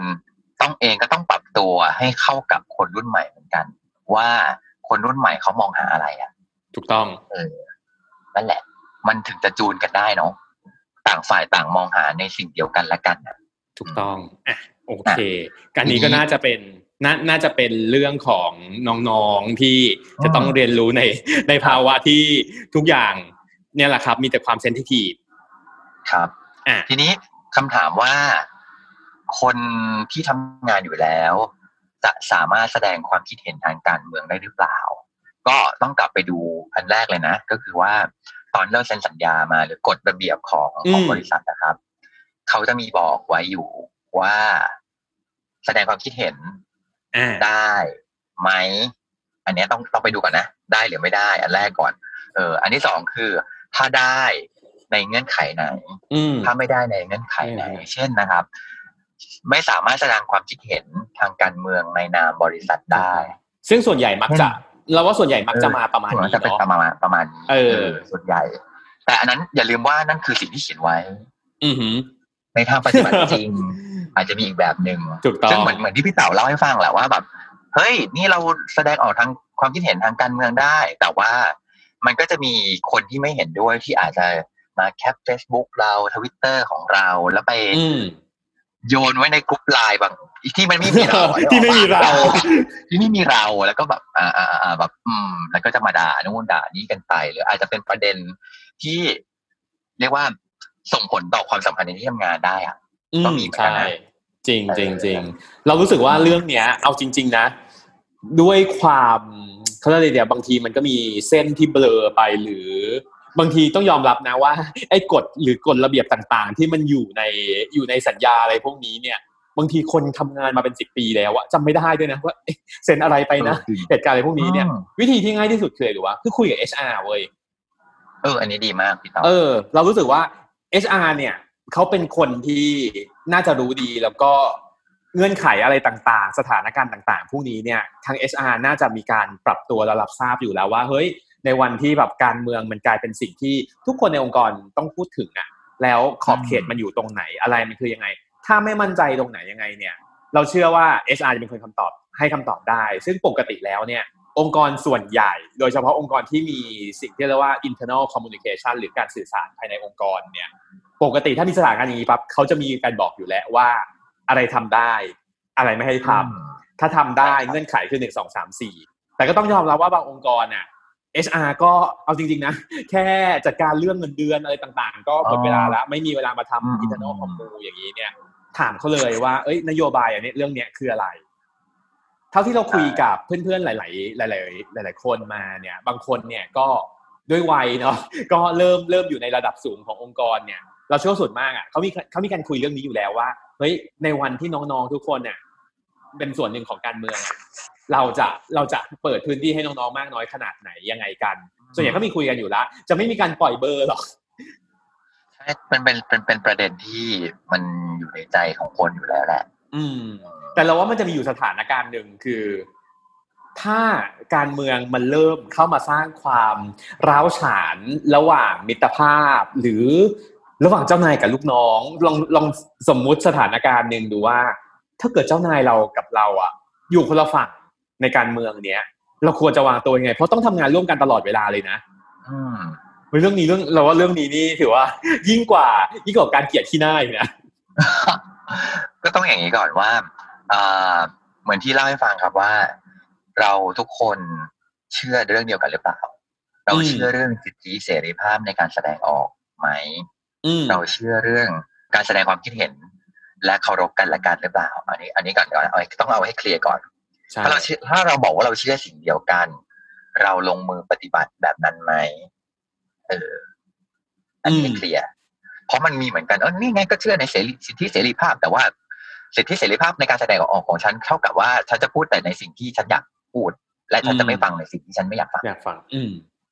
Speaker 4: ต้องเองก็ต้องปรับตัวให้เข้ากับคนรุ่นใหม่เหมือนกัน ว่า คนรุ่นใหม่เขามองหาอะไรอะ
Speaker 3: ถูกต้อง
Speaker 4: เออ นั่นแหละ มันถึงจะจูนกันได้เนาะ ต่างฝ่ายต่างมองหาในสิ่งเดียวกันและกันน่ะ
Speaker 3: ถูกต้อง อะ โอเค การนี้ก็น่าจะเป็นน่าน่าจะเป็นเรื่องของน้องๆที่จะต้องเรียนรู้ในในภาวะที่ทุกอย่างเนี่ยแหละครับ มีแต่ความเซนซิทีฟ
Speaker 4: ครับ
Speaker 3: อะ
Speaker 4: ทีนี้คำถามว่าคนที่ทำงานอยู่แล้ว จะสามารถแสดงความคิดเห็นทางการเมืองได้หรือเปล่า ก็ต้องกลับไปดูอันแรกเลยนะ ก็คือว่าตอนเริ่มเซ็นสัญญามาหรือกฎระเบียบของของบริษัทนะครับ เขาจะมีบอกไว้อยู่ว่าแสดงความคิดเห็น
Speaker 3: อ่า
Speaker 4: ได้ไหม อันเนี้ยต้องต้องไปดูก่อนนะ ได้หรือไม่ได้ อันแรกก่อน เออ อันที่สองคือ ถ้าได้ในเงื่อนไขไหน
Speaker 3: อืม
Speaker 4: ถ้าไม่ได้ในเงื่อนไขไหน
Speaker 3: อืม
Speaker 4: เช่นนะครับ ไม่สามารถแสดงความคิดเห็นทางการเมืองในนามบริษัทได้
Speaker 3: ซึ่งส่วนใหญ่มักจะเราว่าส่วนใหญ่มักจะมาประมาณ
Speaker 4: ส่วน
Speaker 3: นี้
Speaker 4: จะเป็น
Speaker 3: เนาะ
Speaker 4: ประมาณประมาณนี้
Speaker 3: เออ
Speaker 4: ส่วนใหญ่ แต่อันนั้นอย่าลืมว่านั่นคือสิ่งที่เขียนไว้
Speaker 3: อือหือ
Speaker 4: ในทางปฏิบัติจริง อาจจะมีอีกแบบหนึ่ง
Speaker 3: ถูกต้อง
Speaker 4: ซึ่งเหมือนเหมือนที่พี่เต๋าเล่าให้ฟังแหละว่าแบบเฮ้ย นี่เราแสดงออกทางความคิดเห็นทางการเมืองได้ แต่ว่ามันก็จะมีคนที่ไม่เห็นด้วยที่อาจจะมาแคป Facebook เราทวิตเตอร์ของเราแล้วไป
Speaker 3: อืม
Speaker 4: โยนไว้ในกลุ่มไลน์บางที่มันไม่มีเราอะ
Speaker 3: ที่ไม่มีเรา
Speaker 4: ที่ไม่มีเราแล้วก็แบบอ่าอ่าอ่าแบบอืมแล้วก็จะมาด่านู่นด่านี้กันไป หรืออาจจะเป็นประเด็นที่เรียกว่าส่งผลต่อความสัมพันธ์ในที่ทำงานได้อะ
Speaker 3: อื
Speaker 4: ก็มีเหมือนกัน
Speaker 3: ใช่
Speaker 4: นะ
Speaker 3: จริง
Speaker 4: เออ
Speaker 3: จริงจริงเรารู้สึกว่าเรื่องเนี้ย เอาจริง ๆ นะ ด้วยความเขาเรียกอะไรเดี๋ยวบางทีมันก็มีเส้นที่เบลอไปหรือ บางทีต้องยอมรับนะว่าไอ้กฎหรือกฎระเบียบต่างๆ ที่มันอยู่ในอยู่ในสัญญาอะไรพวกนี้เนี่ย บางทีคนทำงานมาเป็นสิบปีแล้วอะจำไม่ได้ด้วยนะว่าเอ๊ะเซ็นอะไรไปนะ
Speaker 4: เออจริง
Speaker 3: เหตุการณ์อะไรพวกนี้เนี่ย
Speaker 4: อืม
Speaker 3: วิธีที่ง่ายที่สุดคืออะไรหรือว่าคือคุยกับ HR เว้ย
Speaker 4: เออ อันนี้ดีมากพี่ต้อม
Speaker 3: เออ เรารู้สึกว่า HR เนี่ยเขาเป็นคนที่น่าจะรู้ดีแล้วก็เงื่อนไขอะไรต่างๆ สถานการณ์ต่าง ๆ พวกนี้เนี่ยทาง HR น่าจะมีการปรับตัวและรับทราบอยู่แล้วว่า เฮ้ย ในวันที่แบบการเมืองมันกลายเป็นสิ่งที่ทุกคนในองค์กรต้องพูดถึงอะแล้วขอบเขตมันอยู่ตรงไหนอะไรมันคือยังไง ถ้าไม่มั่นใจตรงไหนยังไงเนี่ย เราเชื่อว่า HR จะเป็นคนคำตอบให้คำตอบได้ ซึ่งปกติแล้วเนี่ยองค์กรส่วนใหญ่ โดยเฉพาะองค์กรที่มีสิ่งที่เรียกว่า internal communication หรือการสื่อสารภายในองค์กรเนี่ยปกติถ้ามีสถานการณ์อย่างนี้ปั๊บเขาจะมีการบอกอยู่แล้วว่า อะไรทำได้ อะไรไม่ให้ทำถ้าทำได้เงื่อนไขคือหนึ่งสองสามสี่แต่ก็ต้องยอมรับว่าบางองค์กรน่ะ HR ก็เอาจริง ๆ นะ แค่จัดการเรื่องเงินเดือนอะไรต่างๆ ก็หมดเวลาแล้ว ไม่มีเวลามา
Speaker 4: อืม
Speaker 3: ทำ internal commu อย่างนี้เนี่ย ถามเขาเลยว่า เอ้ยนโยบายอันนี้เรื่องเนี้ยคืออะไร เท่าที่เราคุยกับเพื่อนๆ หลาย ๆ หลาย ๆ หลาย ๆ คนมาเนี่ย บางคนเนี่ยก็ด้วยวัยเนาะก็เริ่มเริ่มอยู่ในระดับสูงขององค์กรเนี่ย เราเชื่อว่าส่วนมากอะเขามีเขามีการคุยเรื่องนี้อยู่แล้วว่าเฮ้ยในวันที่น้องๆทุกคนเนี่ยเป็นส่วนหนึ่งของการเมืองอะ เราจะเราจะเปิดพื้นที่ให้น้องๆมากน้อยขนาดไหนยังไงกัน ส่วนใหญ่ก็มีคุยกันอยู่แล้วจะไม่มีการปล่อยเบอร์หรอก
Speaker 4: ใช่เป็นเป็นเป็นเป็นประเด็นที่มันอยู่ในใจของคนอยู่แล้วแหละ
Speaker 3: อืม แต่เราว่ามันจะมีอยู่สถานการณ์หนึ่งคือ ถ้าการเมืองมันเริ่มเข้ามาสร้างความร้าวฉานระหว่างมิตรภาพ หรือระหว่างเจ้านายกับลูกน้อง ลองลองสมมุติสถานการณ์หนึ่งดูว่า ถ้าเกิดเจ้านายเรากับเราอะอยู่คนละฝั่ง ในการเมืองเนี้ย เราควรจะวางตัวยังไง เพราะต้องทำงานร่วมกันตลอดเวลาเลยนะ
Speaker 4: อืม
Speaker 3: เฮ้ยเรื่องนี้เรื่องเราว่าเรื่องนี้นี่ถือว่า ยิ่งกว่ายิ่งกว่าการเกลียดที่หน้าอีกนะ
Speaker 4: ก็ต้องอย่างนี้ก่อนว่าอ่าเหมือนที่เล่าให้ฟังครับว่า เราทุกคนเชื่อเรื่องเดียวกันหรือเปล่า เรา
Speaker 3: อืม
Speaker 4: เชื่อเรื่องสิทธิเสรีภาพในการแสดงออกไหม
Speaker 3: อืม
Speaker 4: เราเชื่อเรื่องการแสดงความคิดเห็น และเคารพกันและกันหรือเปล่า อันนี้ อันนี้ก่อนก่อนเอาต้องเอาให้เคลียร์ก่อน
Speaker 3: ใช่
Speaker 4: ถ้าเราเชื่อถ้าเราบอกว่าเราเชื่อสิ่งเดียวกัน เราลงมือปฏิบัติแบบนั้นไหมเออ อันนี้ให้เคลียร์เพราะมันมีเหมือนกันเออนี่ไงก็เชื่อในเสรีสิทธิเสรีภาพ แต่ว่าสิทธิเสรีภาพในการแสดงออกของฉันเท่ากับว่าฉันจะพูดแต่ในสิ่งที่ฉันอยากพูด และฉันจะไม่ฟังในสิ่งที่ฉันไม่อยากฟัง
Speaker 3: อยากฟัง อืม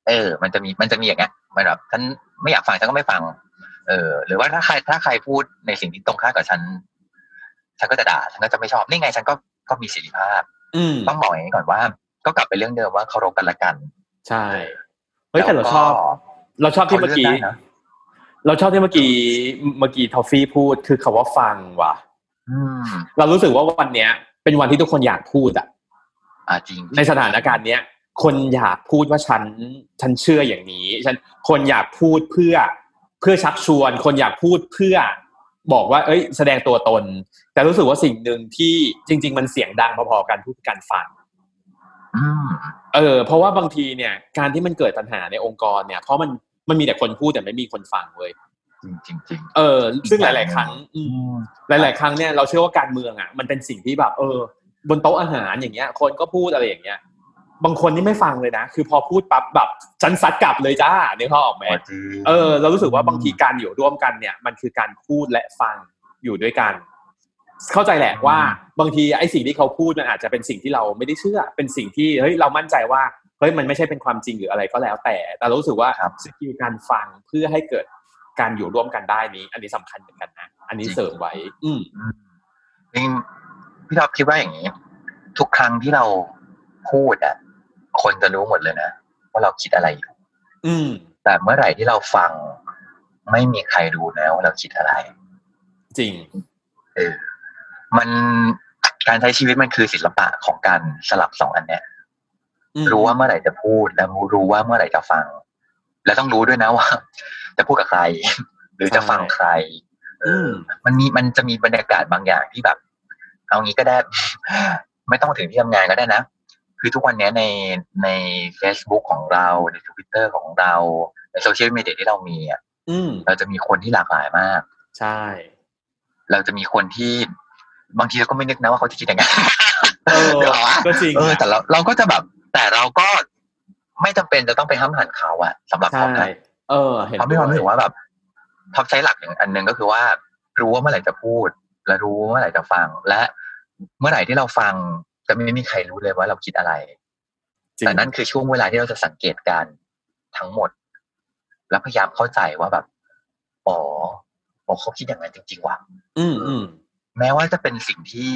Speaker 4: เออ มันจะมีมันจะมีอย่างเงี้ยมันแบบฉันไม่อยากฟังฉันก็ไม่ฟัง เออ หรือว่าถ้าใครถ้าใครพูดในสิ่งที่ตรงข้ามกับฉัน ฉันก็จะด่าฉันก็จะไม่ชอบนี่ไง ฉันก็ก็มีเสรีภาพ
Speaker 3: อืม
Speaker 4: ต้องบอกอย่างนี้ก่อนว่า ก็กลับไปเรื่องเดิมว่าเคารพกันละกัน
Speaker 3: ใช่เฮ้ยแต่เรา
Speaker 4: แล้วก็
Speaker 3: ชอบ เราชอบที่เมื่อกี้
Speaker 4: เขาเลือกได้นะ
Speaker 3: เราชอบที่เมื่อกี้เมื่อกี้ทอฟฟี่พูดคือคาว่าฟังว่ะ
Speaker 4: อืม
Speaker 3: เรารู้สึกว่าวันเนี้ย เป็นวันที่ทุกคนอยากพูดอะ
Speaker 4: อ่าจริง
Speaker 3: ในสถานการณ์เนี้ยคนอยากพูดว่าฉัน ฉันเชื่ออย่างนี้ ฉันคนอยากพูดเพื่อเพื่อชักชวน คนอยากพูดเพื่อ บอกว่า เอ้ย แสดงตัวตน แต่รู้สึกว่าสิ่งหนึ่งที่จริง ๆ มันเสียงดังพอๆกันพูดคือการฟัง
Speaker 4: อืม
Speaker 3: เออ เพราะว่าบางทีเนี่ย การที่มันเกิดปัญหาในองค์กรเนี่ยเพราะมันมันมีแต่คนพูดแต่ไม่มีคนฟังเว้ย
Speaker 4: จริงจริงจริง
Speaker 3: เออ ซึ่งหลาย ๆ ครั้งอืม
Speaker 4: อืม
Speaker 3: หลาย ๆ ครั้งเนี่ยเราเชื่อว่าการเมืองอะ มันเป็นสิ่งที่แบบ เออ บนโต๊ะอาหารอย่างเงี้ย คนก็พูดอะไรอย่างเงี้ย บางคนนี่ไม่ฟังเลยนะ คือพอพูดปั๊บแบบฉันซัดกลับเลยจ้าเนี่ยเขาออกไหม
Speaker 4: จริง
Speaker 3: เออ เรารู้สึกว่าบางทีการอยู่ร่วมกันเนี่ย มันคือการพูดและฟังอยู่ด้วยกัน เข้าใจแหละว่าบางทีไอ้สิ่งที่เขาพูดมันอาจจะเป็นสิ่งที่เราไม่ได้เชื่อ เป็นสิ่งที่เฮ้ยเรามั่นใจว่าเฮ้ยมันไม่ใช่เป็นความจริงหรืออะไรก็แล้วแต่ แต่เรารู้สึกว่า
Speaker 4: ครับ
Speaker 3: สกิลการฟังเพื่อให้เกิดการอยู่ร่วมกันได้นี้ อันนี้สำคัญเหมือนกันนะ อันนี้เสริมไว้ อืม
Speaker 4: อืมจริงพี่ท็อปคิดว่าอย่างนี้ ทุกครั้งที่เราพูดอะ คนจะรู้หมดเลยนะว่าเราคิดอะไรอยู่
Speaker 3: อืม
Speaker 4: แต่เมื่อไหร่ที่เราฟัง ไม่มีใครรู้นะว่าเราคิดอะไร
Speaker 3: จริง
Speaker 4: เออ มันการใช้ชีวิตมันคือศิลปะของการสลับสองอันเนี้ย
Speaker 3: อืม
Speaker 4: รู้ว่าเมื่อไหร่จะพูด แล้วรู้ว่าเมื่อไหร่จะฟัง และต้องรู้ด้วยนะว่า จะพูดกับใคร หรือจะฟังใครเอออมันมีมันจะมีบรรยากาศบางอย่างที่แบบ เอางี้ก็ได้ ไม่ต้องถึงที่ทำงานก็ได้นะ คือทุกวันนี้ในใน Facebook ของเราใน Twitter ของเราในโซเชียลมีเดียที่เรามีอะ
Speaker 3: อืม
Speaker 4: เราจะมีคนที่หลากหลายมาก
Speaker 3: ใช่
Speaker 4: เราจะมีคนที่บางทีเราก็ไม่นึกนะว่าเขาจะคิดยังไง
Speaker 3: เออ
Speaker 4: เดี๋ยวอะ
Speaker 3: ก็จริง
Speaker 4: เออแต่เราเราก็จะแบบ แต่เราก็ไม่จำเป็นจะต้องไปห้ามหันเขาอะสำหรับ
Speaker 3: ใช่
Speaker 4: เขานะ
Speaker 3: เออ เห็น
Speaker 4: เขาไม่ความรู้สึก
Speaker 3: ด้วย
Speaker 4: ว่าแบบท็อปใช้หลักอย่างอันหนึ่งก็คือว่า รู้ว่าเมื่อไหร่จะพูด และรู้เมื่อไหร่จะฟัง และเมื่อไหร่ที่เราฟัง จะไม่มีใครรู้เลยว่าเราคิดอะไร
Speaker 3: จริง
Speaker 4: แต่นั่นคือช่วงเวลาที่เราจะสังเกตการณ์ทั้งหมด แล้วพยายามเข้าใจว่าแบบอ๋ออ๋อเขาคิดอย่างนั้นจริง ๆว่ะ
Speaker 3: อืมอืม
Speaker 4: แม้ว่าจะเป็นสิ่งที่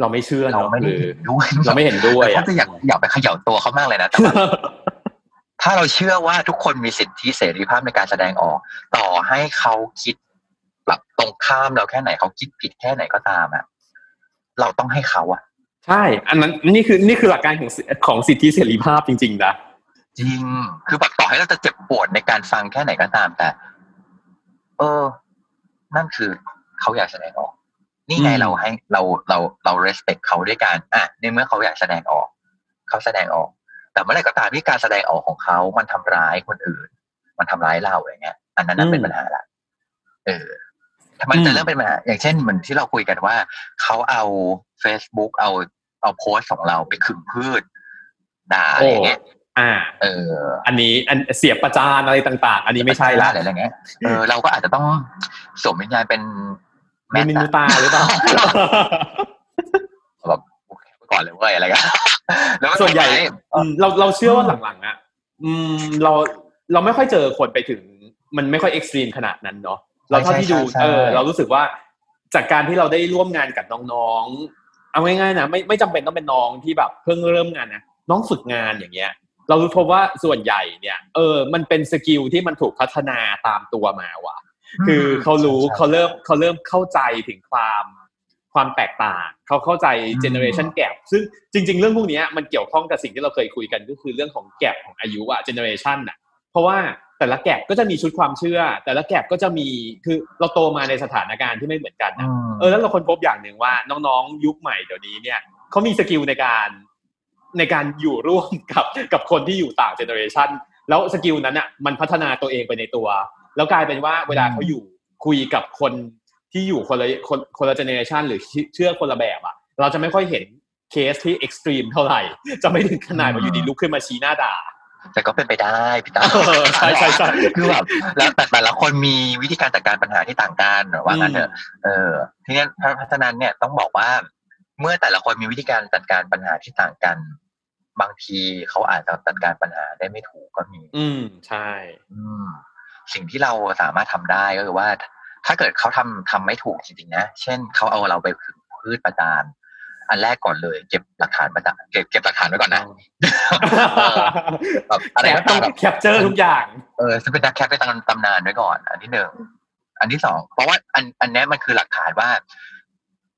Speaker 3: เราไม่เชื่อ
Speaker 4: เรา
Speaker 3: เนาะ
Speaker 4: ไม่ได้
Speaker 3: หรือ
Speaker 4: เห็นด้วย
Speaker 3: เราไม่เห็นด้วย
Speaker 4: แต่
Speaker 3: อะ
Speaker 4: ก็จะอยากอยากไปเขย่าตัวเขามากเลยนะแต่ว่าถ้าเราเชื่อว่าทุกคนมีสิทธิเสรีภาพในการแสดงออก ต่อให้เขาคิดแบบตรงข้ามเราแค่ไหนเขาคิดผิดแค่ไหนก็ตามอะเราต้องให้เขาอะ
Speaker 3: ใช่ อันนั้นนี่คือนี่คือหลักการของสิของสิทธิเสรีภาพจริงๆนะ
Speaker 4: จริง คือแบบต่อให้เราจะเจ็บปวดในการฟังแค่ไหนก็ตามแต่ เออ นั่นคือเขาอยากแสดงออก นี่ไง
Speaker 3: อืม
Speaker 4: เราให้เราเราเรา respect เขาด้วยการอะในเมื่อเขาอยากแสดงออก เขาแสดงออก แต่เมื่อไหร่ก็ตามที่การแสดงออกของเขา มันทำร้ายคนอื่น มันทำร้ายเราอย่างเงี้ย อันนั้นน่ะเป็นปัญหาละ เออถ้ามันจะเริ่มเป็นปัญหาอย่างเช่นเหมือนที่เราคุยกันว่า เขาเอา Facebook เอา เอาโพสต์ของเราไปขึงพืชด่าอะไรอย่างเงี้ย
Speaker 3: อ่า
Speaker 4: เออ
Speaker 3: อันนี้อันเสียบประจานอะไรต่าง ๆ อันนี้ไม่ใช่ละ
Speaker 4: อะไรอย่างเงี้ยเออเราก็อาจจะต้องสวมวิญญาณเป็นแม
Speaker 3: มี
Speaker 4: ท
Speaker 3: มินู
Speaker 4: อะ
Speaker 3: ตาหรือเปล่า
Speaker 4: แบบโอเคไปก่อนเลยเว้ยอะไรกันแล้วก็
Speaker 3: ส่วนใหญ่
Speaker 4: ไป
Speaker 3: อืมเราเราเชื่อว่าหลังๆอะอืมเราเราไม่ค่อยเจอคนไปถึง มันไม่ค่อย extreme ขนาดนั้นเนาะเราเท่าที่ดู
Speaker 4: ใช่ใช่
Speaker 3: เออ
Speaker 4: ใช่
Speaker 3: เรารู้สึกว่าจากการที่เราได้ร่วมงานกับน้องๆ เอาง่ายๆนะไม่ไม่จำเป็นต้องเป็นน้องที่แบบเพิ่งเริ่มงานนะน้องฝึกงานอย่างเงี้ย เรารู้พบว่าส่วนใหญ่เนี่ยเออมันเป็น skill ที่มันถูกพัฒนาตามตัวมาว่ะ คือเขารู้
Speaker 4: ใช่ใช่
Speaker 3: เขาเริ่มเขาเริ่มเข้าใจถึงความความแตกต่างเขาเข้าใจ
Speaker 4: อืม
Speaker 3: generation gap ซึ่งจริง ๆ เรื่องพวกเนี้ยมันเกี่ยวข้องกับสิ่งที่เราเคยคุยกันก็คือเรื่องของ gap ของอายุอะ generation อะเพราะว่า แต่ละ gap ก็จะมีชุดความเชื่อ แต่ละ gap ก็จะมีคือเราโตมาในสถานการณ์ที่ไม่เหมือนกันนะ
Speaker 4: ม
Speaker 3: เออแล้วเราค้นพบอย่างหนึ่งว่าน้องๆ ยุคใหม่เดี๋ยวนี้เนี่ยเขามี skill ในการในการอยู่ร่วมกับกับคนที่อยู่ต่าง generation แล้ว skill นั้นอะมันพัฒนาตัวเองไปในตัว แล้วกลายเป็นว่าเวลาเขาอยู่คุยกับคนที่อยู่คนละคนคนละ generation หรือเชื่อคนละแบบอะ เราจะไม่ค่อยเห็นเคสที่ extreme เท่าไหร่ จะไม่ถึงขนาดว่าอยู่ดีลุกขึ้นมาชี้หน้าด่า
Speaker 4: แต่ก็เป็นไปได้พี่เต่า
Speaker 3: เออใช่ใช่ใช่
Speaker 4: คือแบบแล้วแต่แต่ละคนมีวิธีการจัดการปัญหาที่ต่างกันหรือว่างั้นเถอะเออทีนี้เพราะฉะนั้นเนี่ยต้องบอกว่า เมื่อแต่ละคนมีวิธีการจัดการปัญหาที่ต่างกัน บางทีเขาอาจจะจัดการปัญหาได้ไม่ถูกก็มี
Speaker 3: อืมใช่
Speaker 4: อืมสิ่งที่เราสามารถทำได้ก็คือว่า ถ้าเกิดเขาทำทำไม่ถูกจริงๆนะ เช่นเขาเอาเราไปขึงพืชประจาน อันแรกก่อนเลย เก็บหลักฐานประจานเก็บเก็บหลักฐานไว้ก่อนนะแบบอะไร
Speaker 3: แค
Speaker 4: ก็
Speaker 3: ปต้
Speaker 4: ตา
Speaker 3: อ
Speaker 4: ม
Speaker 3: ง
Speaker 4: แบบ
Speaker 3: แคปเจอร์ทุกอย่าง
Speaker 4: เออจะเป็นนักแคปไปตำตำนานไว้ก่อน อันที่หนึ่งอันที่สองเพราะว่าอันอันเนี้ยมันคือหลักฐานว่า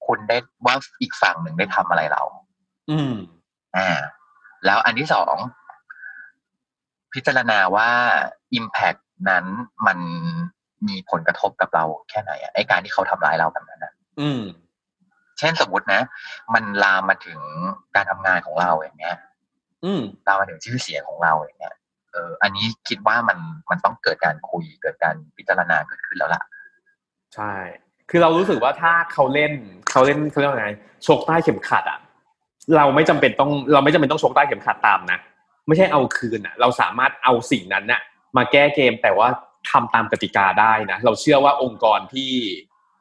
Speaker 4: คุณได้ว่าอีกฝั่งหนึ่งได้ทำอะไรเรา
Speaker 3: อืม
Speaker 4: อ่า แล้วอันที่สองพิจารณาว่า Impact นั้นมันมีผลกระทบกับเราแค่ไหนอะไอการที่เขาทำร้ายเราแบบนั้นนะ
Speaker 3: อืม
Speaker 4: เช่นสมมตินะ มันลามมาถึงการทำงานของเราอย่างเงี้ย
Speaker 3: อืม
Speaker 4: ลามมาถึงชื่อเสียงของเราอย่างเงี้ยเออ อันนี้คิดว่ามันมันต้องเกิดการคุยเกิดการพิจารณาเกิดขึ้นแล้วล่ะ
Speaker 3: ใช่ คือเรารู้สึกว่าถ้าเขาเล่นเขาเล่นเขาเรียกว่าไงชกใต้เข็มขัดอะเราไม่จำเป็นต้องเราไม่จำเป็นต้องชกใต้เข็มขัดตามนะไม่ใช่เอาคืนอะ เราสามารถเอาสิ่งนั้นน่ะ มาแก้เกมแต่ว่าทำตามกติกาได้นะเราเชื่อว่าองค์กรที่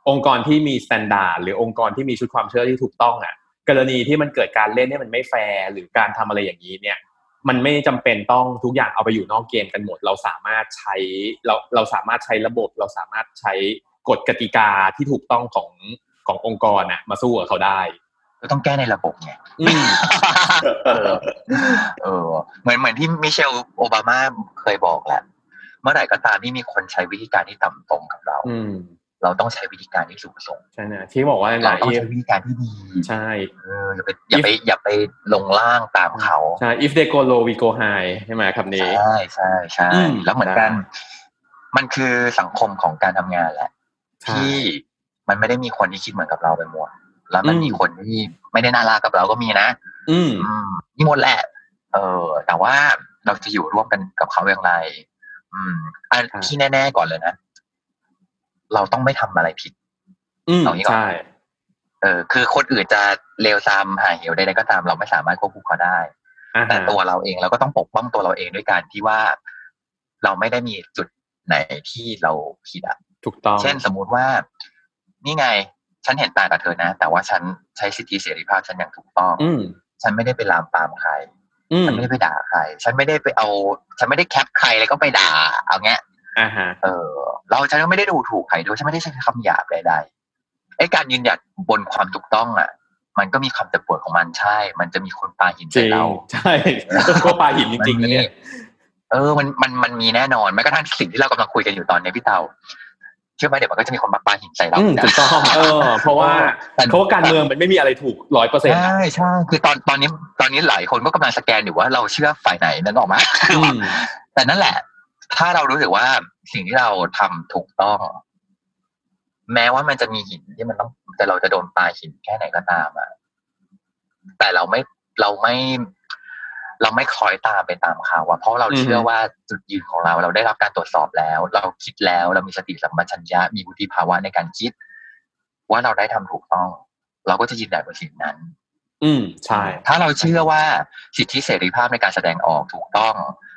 Speaker 3: องค์กรที่มี standard หรือองค์กรที่มีชุดความเชื่อที่ถูกต้องอะ กรณีที่มันเกิดการเล่นให้มันไม่แฟร์หรือการทำอะไรอย่างนี้เนี่ยมันไม่จำเป็นต้องทุกอย่างเอาไปอยู่นอกเกมกันหมด เราสามารถใช้เราเราสามารถใช้ระบบ เราสามารถใช้กฎกติกาที่ถูกต้องของขององค์กรน่ะ มาสู้กับเขาได้
Speaker 4: ก็ต้องแก้ในระบบไง
Speaker 3: อืม
Speaker 4: เออเออเหมือนเหมือนที่มิเชลโอบามาเคยบอกแหละเมื่อไหร่ก็ตามที่มีคนใช้วิธีการที่ต่ำตรงกับเรา
Speaker 3: อืม
Speaker 4: เราต้องใช้วิธีการที่สูงส่ง
Speaker 3: ใช่นะที่บอกว่า
Speaker 4: เรา
Speaker 3: นะ
Speaker 4: ต้อง
Speaker 3: if
Speaker 4: ใช้วิธีการที่ดี
Speaker 3: ใช่
Speaker 4: เอออย่าไปอย่าไปอย่าไปลงล่างตามเขา
Speaker 3: ใช่ if they go low we go high ใช่ไหมคำนี้
Speaker 4: ใช่ใช่ใช่
Speaker 3: อืม
Speaker 4: แล้วเหมือนกัน
Speaker 3: ใช่
Speaker 4: มันคือสังคมของการทำงานแหละ
Speaker 3: ใช่
Speaker 4: ที่มันไม่ได้มีคนที่คิดเหมือนกับเราไปหมด แล้วมัน
Speaker 3: อืม
Speaker 4: มีคนที่ไม่ได้น่ารักกับเราก็มีนะ
Speaker 3: อืม
Speaker 4: อืมมีหมดแหละ เออ แต่ว่าเราจะอยู่ร่วมกันกับเขาอย่างไร อืมอัน
Speaker 3: ครับ
Speaker 4: ที่แน่ ๆก่อนเลยนะ เราต้องไม่ทำอะไรผิด
Speaker 3: อืม
Speaker 4: เอางี้ก่อน
Speaker 3: ใช่
Speaker 4: เออ คือคนอื่นจะเลวซามหาเหวใดๆก็ตาม เราไม่สามารถควบคุมเขาได้
Speaker 3: อ่า
Speaker 4: แต่
Speaker 3: ฮะ
Speaker 4: ตัวเราเองเราก็ต้องปกป้องตัวเราเองด้วยการที่ว่าเราไม่ได้มีจุดไหนที่เราผิดอะ
Speaker 3: ถูกต้อง
Speaker 4: เช่นสมมุติว่า นี่ไง ฉันเห็นต่างกับเธอนะ แต่ว่าฉันใช้สิทธิเสรีภาพฉันอย่างถูกต้อง
Speaker 3: อืม
Speaker 4: ฉันไม่ได้ไปลามปามใคร
Speaker 3: อืม
Speaker 4: ฉันไม่ได้ไปด่าใคร ฉันไม่ได้ไปเอา ฉันไม่ได้แคปใครแล้วก็ไปด่า เอาเงี้ย
Speaker 3: อ่าฮะ
Speaker 4: เออ เราฉันก็ไม่ได้ดูถูกใครด้วยฉันไม่ได้ใช้คำหยาบใดๆไอ้การยืนหยัดบนความถูกต้องอะ มันก็มีความเจ็บปวดของมันใช่ มันจะมีคนปาหิน
Speaker 3: จ
Speaker 4: ใส่
Speaker 3: ริง
Speaker 4: เรา
Speaker 3: ใช่ก็ปลาหินจริงๆนะเนี่ย
Speaker 4: เออมันมันมันมีแน่นอนแม้กระทั่งสิ่งที่เรากำลังคุยกันอยู่ตอนนี้พี่เตาเชื่อไหมเดี๋ยวมันก็จะมีคนมาปาหินใส่เรา
Speaker 3: อืม
Speaker 4: นะ
Speaker 3: ถูกต้องเออ เพราะว่า
Speaker 4: แต่
Speaker 3: เพราะว่าการเมืองมันไม่มีอะไรถูกร้อยเปอร์เซ็นต์
Speaker 4: ใช่ใช่คือตอนตอนนี้ตอนนี้หลายคนก็กำลังสแกนอยู่ว่าเราเชื่อฝ่ายไหนนั่นออกไหมแต่นั่นแหละ ถ้าเรารู้สึกว่าสิ่งที่เราทำถูกต้อง แม้ว่ามันจะมีหินที่มันต้อง แต่เราจะโดนปาหินแค่ไหนก็ตามอะแต่เราไม่เราไม่ เราไม่คอยตามไปตามเขาอะเพราะเราเชื่อว่าจุดยืนของเรา เราได้รับการตรวจสอบแล้ว เราคิดแล้วเรามีสติสัมปชัญญะมีวุฒิภาวะในการคิด ว่าเราได้ทำถูกต้อง เราก็จะยืนหยัดบนสิ่งนั้น
Speaker 3: อืมใช่
Speaker 4: ถ้าเราเชื่อว่าสิทธิเสรีภาพในการแสดงออกถูกต้อง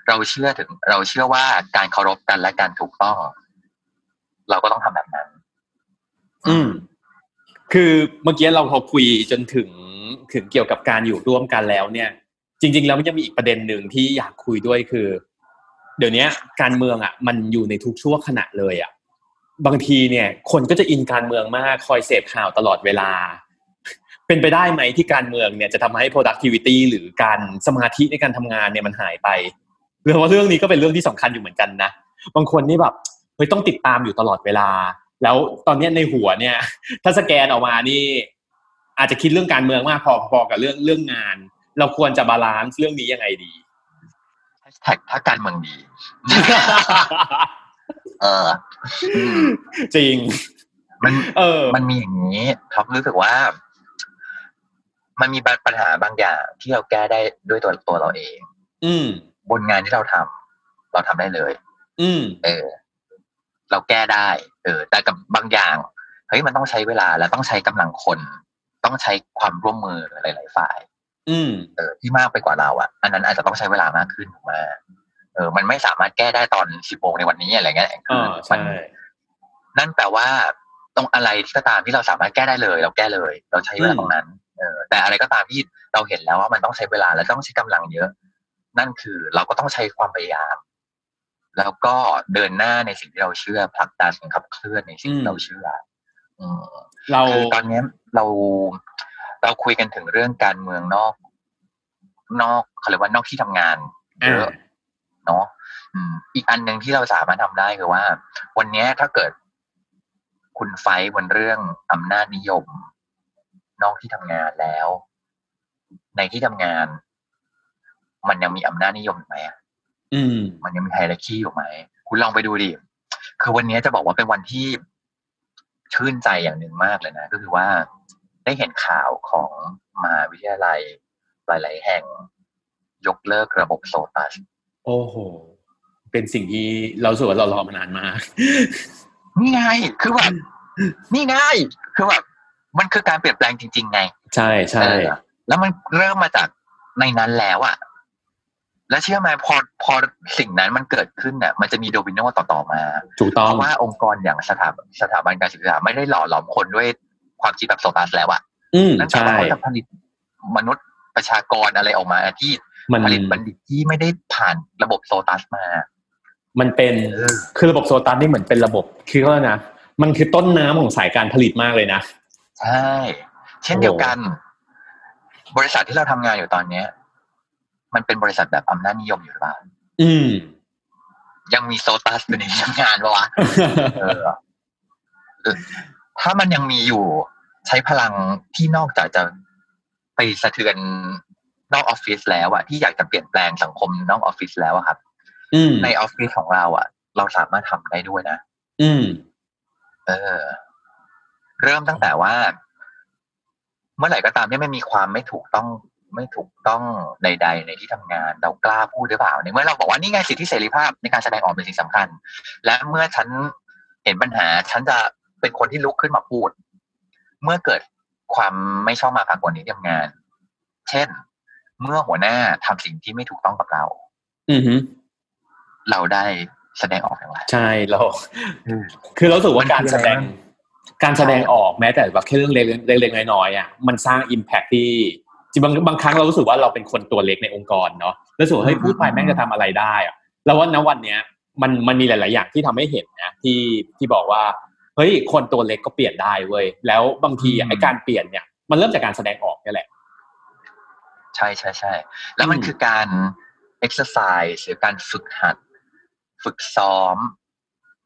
Speaker 4: เราเชื่อถึง เราเชื่อว่าการเคารพกันและการถูกต้อง เราก็ต้องทำแบบนั้น
Speaker 3: อืม คือเมื่อกี้เราพอคุยจนถึงถึงเกี่ยวกับการอยู่ร่วมกันแล้วเนี่ย จริง ๆ แล้วมันยังมีอีกประเด็นหนึ่งที่อยากคุยด้วยคือ เดี๋ยวนี้การเมืองอะ มันอยู่ในทุกช่วงขณะเลยอะ บางทีเนี่ย คนก็จะอินการเมืองมากคอยเสพข่าวตลอดเวลา เป็นไปได้ไหมที่การเมืองเนี่ยจะทำให้ productivity หรือการสมาธิในการทำงานเนี่ยมันหายไปเรื่องว่าเรื่องนี้ก็เป็นเรื่องที่สำคัญอยู่เหมือนกันนะบางคนนี่แบบเฮ้ยต้องติดตามอยู่ตลอดเวลา แล้วตอนเนี้ยในหัวเนี่ย ถ้าสแกนออกมานี่ อาจจะคิดเรื่องการเมืองมากพอพอกับเรื่องเรื่องงาน เราควรจะ balance เรื่องนี้ยังไงดี
Speaker 4: แท็กถ้าการเมืองดีเอออืม
Speaker 3: จริง
Speaker 4: มัน
Speaker 3: เออ
Speaker 4: มันมีอย่างนี้ท็อปรู้สึกว่า มันมีปัญหาบางอย่างที่เราแก้ได้ด้วยตัวตัวเราเอง
Speaker 3: อืม
Speaker 4: บนงานที่เราทำเราทำได้เลย
Speaker 3: อืม
Speaker 4: เออ เราแก้ได้ เออ แต่กับบางอย่างเฮ้ยมันต้องใช้เวลาและต้องใช้กำลังคน ต้องใช้ความร่วมมือหลาย ๆ ฝ่าย
Speaker 3: อืม
Speaker 4: เออที่มากไปกว่าเราอะ อันนั้นอาจจะต้องใช้เวลามากขึ้นถูกไหมเออ มันไม่สามารถแก้ได้ตอนสิบโมงในวันนี้อะไรเงี้ย
Speaker 3: อ่า
Speaker 4: มั
Speaker 3: ใช่
Speaker 4: นั่นแปลว่าตรงอะไรที่ก็ตามที่เราสามารถแก้ได้เลย เราแก้เลย เราใช้เวลาตรงนั้นเออ แต่อะไรก็ตามที่เราเห็นแล้วว่ามันต้องใช้เวลาและต้องใช้กำลังเยอะ นั่นคือเราก็ต้องใช้ความพยายาม แล้วก็เดินหน้าในสิ่งที่เราเชื่อผลักดันขับเคลื่อนในสิ่งที่เราเชื่ออืม
Speaker 3: เรา
Speaker 4: คือตอนเนี้ยเราเราคุยกันถึงเรื่องการเมืองนอก นอกเขาเรียกว่านอกที่ทำงานเยอะ
Speaker 3: อ่า
Speaker 4: เนาะอืมอีกอันหนึ่งที่เราสามารถทำได้คือว่า วันเนี้ยถ้าเกิดคุณไฟท์บนเรื่องอำนาจนิยม นอกที่ทำงานแล้ว ในที่ทำงาน มันยังมีอำนาจนิยมอยู่ไหมอะ
Speaker 3: อืม
Speaker 4: มันยังมีไฮรัคีอยู่ไหม คุณลองไปดูดิ คือวันนี้จะบอกว่าเป็นวันที่ชื่นใจอย่างหนึ่งมากเลยนะ ก็คือว่าได้เห็นข่าวของมหาวิทยาลัยหลาย ๆ แห่งยกเลิกระบบโซตัส
Speaker 3: โอ้โห เป็นสิ่งที่เรารู้สึกว่าเรารอมานานมาก
Speaker 4: นี่ไง คือแบบนี่ไง คือแบบ มันคือการเปลี่ยนแปลงจริง ๆ ไง
Speaker 3: ใช่ใช่
Speaker 4: เออแล้วมันเริ่มมาจากในนั้นแล้วอะแล้วเชื่อไหมพอพอสิ่งนั้นมันเกิดขึ้นเนี่ยมันจะมีโดมิโนต่อๆมา
Speaker 3: ถูกต้อ
Speaker 4: เพ
Speaker 3: ง
Speaker 4: ราะว่าองค์กรอย่างสถาบันสถาบันการศึกษาไม่ได้หล่อหลอมคนด้วยความคิดแบบโซตัสแล้วอะ
Speaker 3: อืม
Speaker 4: นั่นแปล
Speaker 3: ใช่
Speaker 4: ว่าเขาจะผลิตมนุษย์ประชากรอะไรออกมาที่
Speaker 3: มัน
Speaker 4: ผลิตบัณฑิตที่ไม่ได้ผ่านระบบโซตัสมา
Speaker 3: มันเป็น
Speaker 4: เออ
Speaker 3: คือระบบโซตัสนี่เหมือนเป็นระบบคือว่านะมันคือต้นน้ำของสายการผลิตมากเลยนะ
Speaker 4: ใช่ เช่นเดียวกัน บริษัทที่เราทำงานอยู่ตอนเนี้ย มันเป็นบริษัทแบบอำนาจนิยมอยู่หรือเปล่า
Speaker 3: อืม
Speaker 4: ยังมีโซตัสอยู่ในที่ทำงานปะวะเออเออถ้ามันยังมีอยู่ใช้พลังที่นอกจากจะไปสะเทือนนอกออฟฟิศแล้วอะที่อยากจะเปลี่ยนแปลงสังคมนอกออฟฟิศแล้วอะครับ
Speaker 3: อืม
Speaker 4: ในออฟฟิศของเราอะเราสามารถทำได้ด้วยนะ
Speaker 3: อืม
Speaker 4: เออ เริ่มตั้งแต่ว่า เมื่อไหร่ก็ตามที่ไม่มีความไม่ถูกต้องไม่ถูกต้องใด ๆ ในที่ทำงาน เรากล้าพูดหรือเปล่าในเมื่อเราบอกว่านี่ไงสิทธิเสรีภาพในการแสดงออกเป็นสิ่งสำคัญ และเมื่อฉันเห็นปัญหา ฉันจะเป็นคนที่ลุกขึ้นมาพูด เมื่อเกิดความไม่ชอบมาพากลในที่ทำงาน เช่น เมื่อหัวหน้าทำสิ่งที่ไม่ถูกต้องกับเรา
Speaker 3: อือฮึ
Speaker 4: เราได้แสดงออกอย่างไร
Speaker 3: ใช่เรา
Speaker 4: อืม
Speaker 3: คือเรารู้สึกว่าการแสดง
Speaker 4: มันคืออะไรบ้าง
Speaker 3: การแสดงออกแม้แต่แบบแค่เรื่องเล็กๆเล็กๆน้อยๆอะมันสร้างอิมแพคที่จริงบางบางครั้งเรารู้สึกว่าเราเป็นคนตัวเล็กในองค์กรเนาะแล้วรู้สึกว่าเฮ้ยพูดไปแม่งจะทำอะไรได้อะแล้วว่าณวันเนี้ยมันมันมีหลาย ๆ อย่างที่ทำให้เห็นนะที่ที่บอกว่าเฮ้ยคนตัวเล็กก็เปลี่ยนได้เว้ยแล้วบางทีอะไอ้การเปลี่ยนเนี่ย มันเริ่มจากการแสดงออกนี่แหละ
Speaker 4: ใช่ใช่ใช่แล้วมัน
Speaker 3: อืม
Speaker 4: คือการ exercise หรือการฝึกหัด ฝึกซ้อม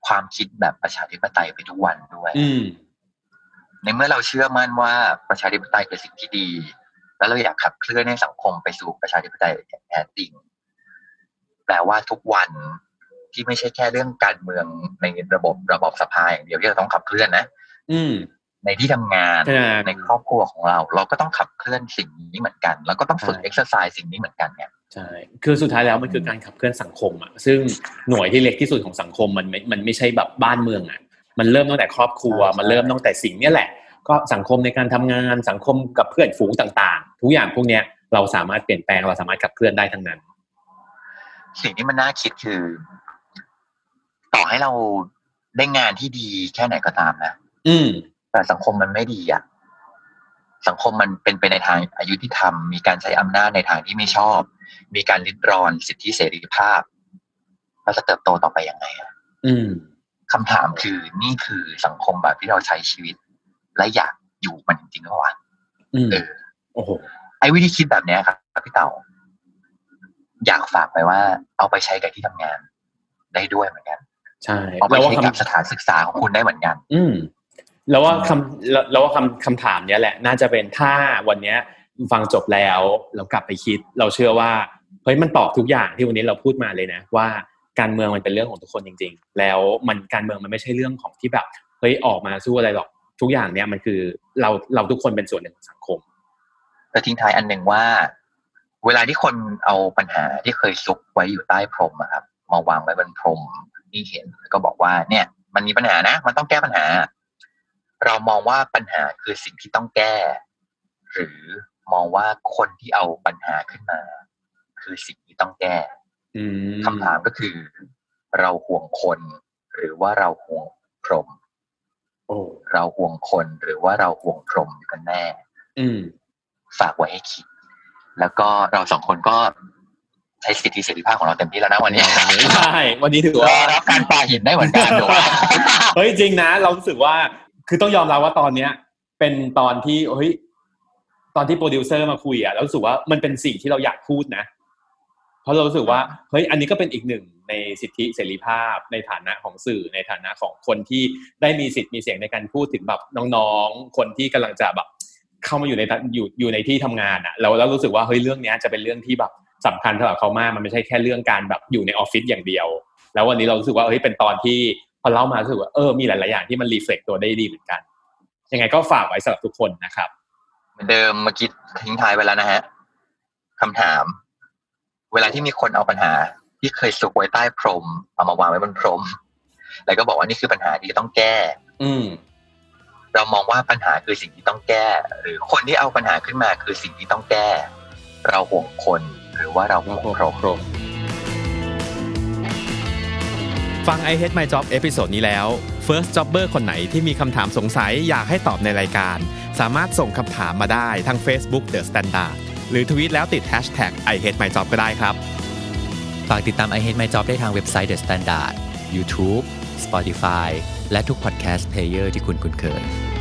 Speaker 4: ความคิดแบบประชาธิปไตยไปทุกวันด้วย
Speaker 3: อืม
Speaker 4: ในเมื่อเราเชื่อมั่นว่าประชาธิปไตยเป็นสิ่งที่ดี แล้วเราอยากขับเคลื่อนให้สังคมไปสู่ประชาธิปไตยอย่างแท้จริงแปลว่าทุกวันที่ไม่ใช่แค่เรื่องการเมืองในระบบระบบสภาอย่างเดียวที่เราต้องขับเคลื่อนนะ
Speaker 3: อืม
Speaker 4: ในที่ทำงาน
Speaker 3: ใช่
Speaker 4: ในครอบครัวของเรา เราก็ต้องขับเคลื่อนสิ่งนี้เหมือนกัน แล้วก็ต้องฝึก
Speaker 3: ใช่
Speaker 4: เอ็กซ์ไซส์สิ่งนี้เหมือนกันเนี่ย
Speaker 3: ใช่คือสุดท้ายแล้วมันคือการขับเคลื่อนสังคมอะซึ่งหน่วยที่เล็กที่สุดของสังคมมันไม่มันไม่ใช่แบบบ้านเมืองอะมันเริ่มตั้งแต่ครอบครัว
Speaker 4: ใช่
Speaker 3: มันเริ่มตั้งแต่สิ่งเนี้ยแหละ ก็สังคมในการทำงานสังคมกับเพื่อนฝูงต่าง ๆ ทุกอย่างพวกเนี้ยเราสามารถเปลี่ยนแปลงเราสามารถขับเคลื่อนได้ทั้งนั้น
Speaker 4: สิ่งที่มันน่าคิดคือ ต่อให้เราได้งานที่ดีแค่ไหนก็ตามนะ
Speaker 3: อืม
Speaker 4: แต่สังคมมันไม่ดีอะสังคมมันเป็นไปในทางอายุที่ทำมีการใช้อำนาจในทางที่ไม่ชอบ มีการริดรอนสิทธิเสรีภาพเราจะเติบโตต่อไปยังไงอะ
Speaker 3: อืม
Speaker 4: คำถามคือนี่คือสังคมแบบที่เราใช้ชีวิต และอยากอยู่มันจริงๆหรือเปล่าวะ
Speaker 3: อืม
Speaker 4: เออ
Speaker 3: โอ้โห
Speaker 4: ไอ้วิธีคิดแบบเนี้ยครับพี่เต่าอยากฝากไปว่า เอาไปใช้กับที่ทำงาน ได้ด้วยเหมือนกัน
Speaker 3: ใช่
Speaker 4: เอาไป
Speaker 3: แล้วว่า
Speaker 4: ใช้
Speaker 3: คำ
Speaker 4: กับสถานศึกษาของคุณได้เหมือนกัน
Speaker 3: อืม แล้วว่าคำแล้วว่าคำคำถามเนี้ยแหละน่าจะเป็นถ้าวันเนี้ยฟังจบแล้วเรากลับไปคิด เราเชื่อว่าเฮ้ยมันตอบทุกอย่างที่วันนี้เราพูดมาเลยนะ ว่าการเมืองมันเป็นเรื่องของทุกคนจริง ๆ แล้วมันการเมืองมันไม่ใช่เรื่องของที่แบบเฮ้ยออกมาสู้อะไรหรอกทุกอย่างเนี้ยมันคือเราเราทุกคนเป็นส่วนหนึ่งของสังคม
Speaker 4: แต่ทิ้งท้ายอันหนึ่งว่า เวลาที่คนเอาปัญหาที่เคยซุกไว้อยู่ใต้พรมอะครับมาวางไว้บนพรมนี่เห็นก็บอกว่าเนี่ย มันมีปัญหานะ มันต้องแก้ปัญหา เรามองว่าปัญหาคือสิ่งที่ต้องแก้ หรือมองว่าคนที่เอาปัญหาขึ้นมา คือสิ่งที่ต้องแก้
Speaker 3: อืม
Speaker 4: คำถามก็คือ เราห่วงคน หรือว่าเราห่วงพรหม
Speaker 3: โอ้
Speaker 4: เราห่วงคนหรือว่าเราห่วงพรหมอยู่กันแน่
Speaker 3: อืม
Speaker 4: ฝากไว้ให้คิด แล้วก็เราสองคนก็ใช้สิทธิเสรีภาพของเราเต็มที่แล้วนะวันนี้
Speaker 3: ใช่วันนี้ถือ
Speaker 4: รอ
Speaker 3: ว่า
Speaker 4: รับการปาหินได้เหมือนกันถูกไหม
Speaker 3: เฮ้ยจริงนะ เรารู้สึกว่า คือต้องยอมรับว่าตอนเนี้ย เป็นตอนที่เฮ้ยตอนที่โปรดิวเซอร์มาคุยอะเรารู้สึกว่ามันเป็นสิ่งที่เราอยากพูดนะ เพราะเรารู้สึกว่าเฮ้ยอันนี้ก็เป็นอีกหนึ่งในสิทธิเสรีภาพในฐานะของสื่อในฐานะของคนที่ได้มีสิทธิ์มีเสียงในการพูดถึงแบบน้องๆ คนที่กำลังจะแบบเข้ามาอยู่ในอยู่อยู่ในที่ทำงานอะเราเรารู้สึกว่าเฮ้ยเรื่องเนี้ยจะเป็นเรื่องที่แบบสำคัญสำหรับเขามากมันไม่ใช่แค่เรื่องการแบบอยู่ในออฟฟิศอย่างเดียว แล้ววันนี้เรารู้สึกว่าเฮ้ยเป็นตอนที่ พอเล่ามารู้สึกว่าเออมีหลาย ๆ อย่างที่มันรีเฟล็กตัวได้ดีเหมือนกัน ยังไงก็ฝากไว้สำหรับทุกคนนะครับ
Speaker 4: เหมือนเดิมเมื่อกี้ทิ้งท้ายไปแล้วนะฮะคำถาม เวลาที่มีคนเอาปัญหา ที่เคยซุกไว้ใต้พรม เอามาวางไว้บนพรม แล้วก็บอกว่านี่คือปัญหาที่ต้องแก้
Speaker 3: อืม
Speaker 4: เรามองว่าปัญหาคือสิ่งที่ต้องแก้ หรือคนที่เอาปัญหาขึ้นมาคือสิ่งที่ต้องแก้ เราห่วงคนหรือว่าเราห่วงพรหม
Speaker 3: พรหม
Speaker 5: ฟัง I Hate My Job episode นี้แล้ว First Jobber คนไหนที่มีคำถามสงสัยอยากให้ตอบในรายการ สามารถส่งคำถามมาได้ทาง Facebook The Standard หรือทวีตแล้วติด Hashtag I Hate My Job ก็ได้ครับ ฝากติดตาม I Hate My Job ได้ทางเว็บไซต์ The Standard YouTube Spotify และทุก podcast player ที่คุณคุ้นเคย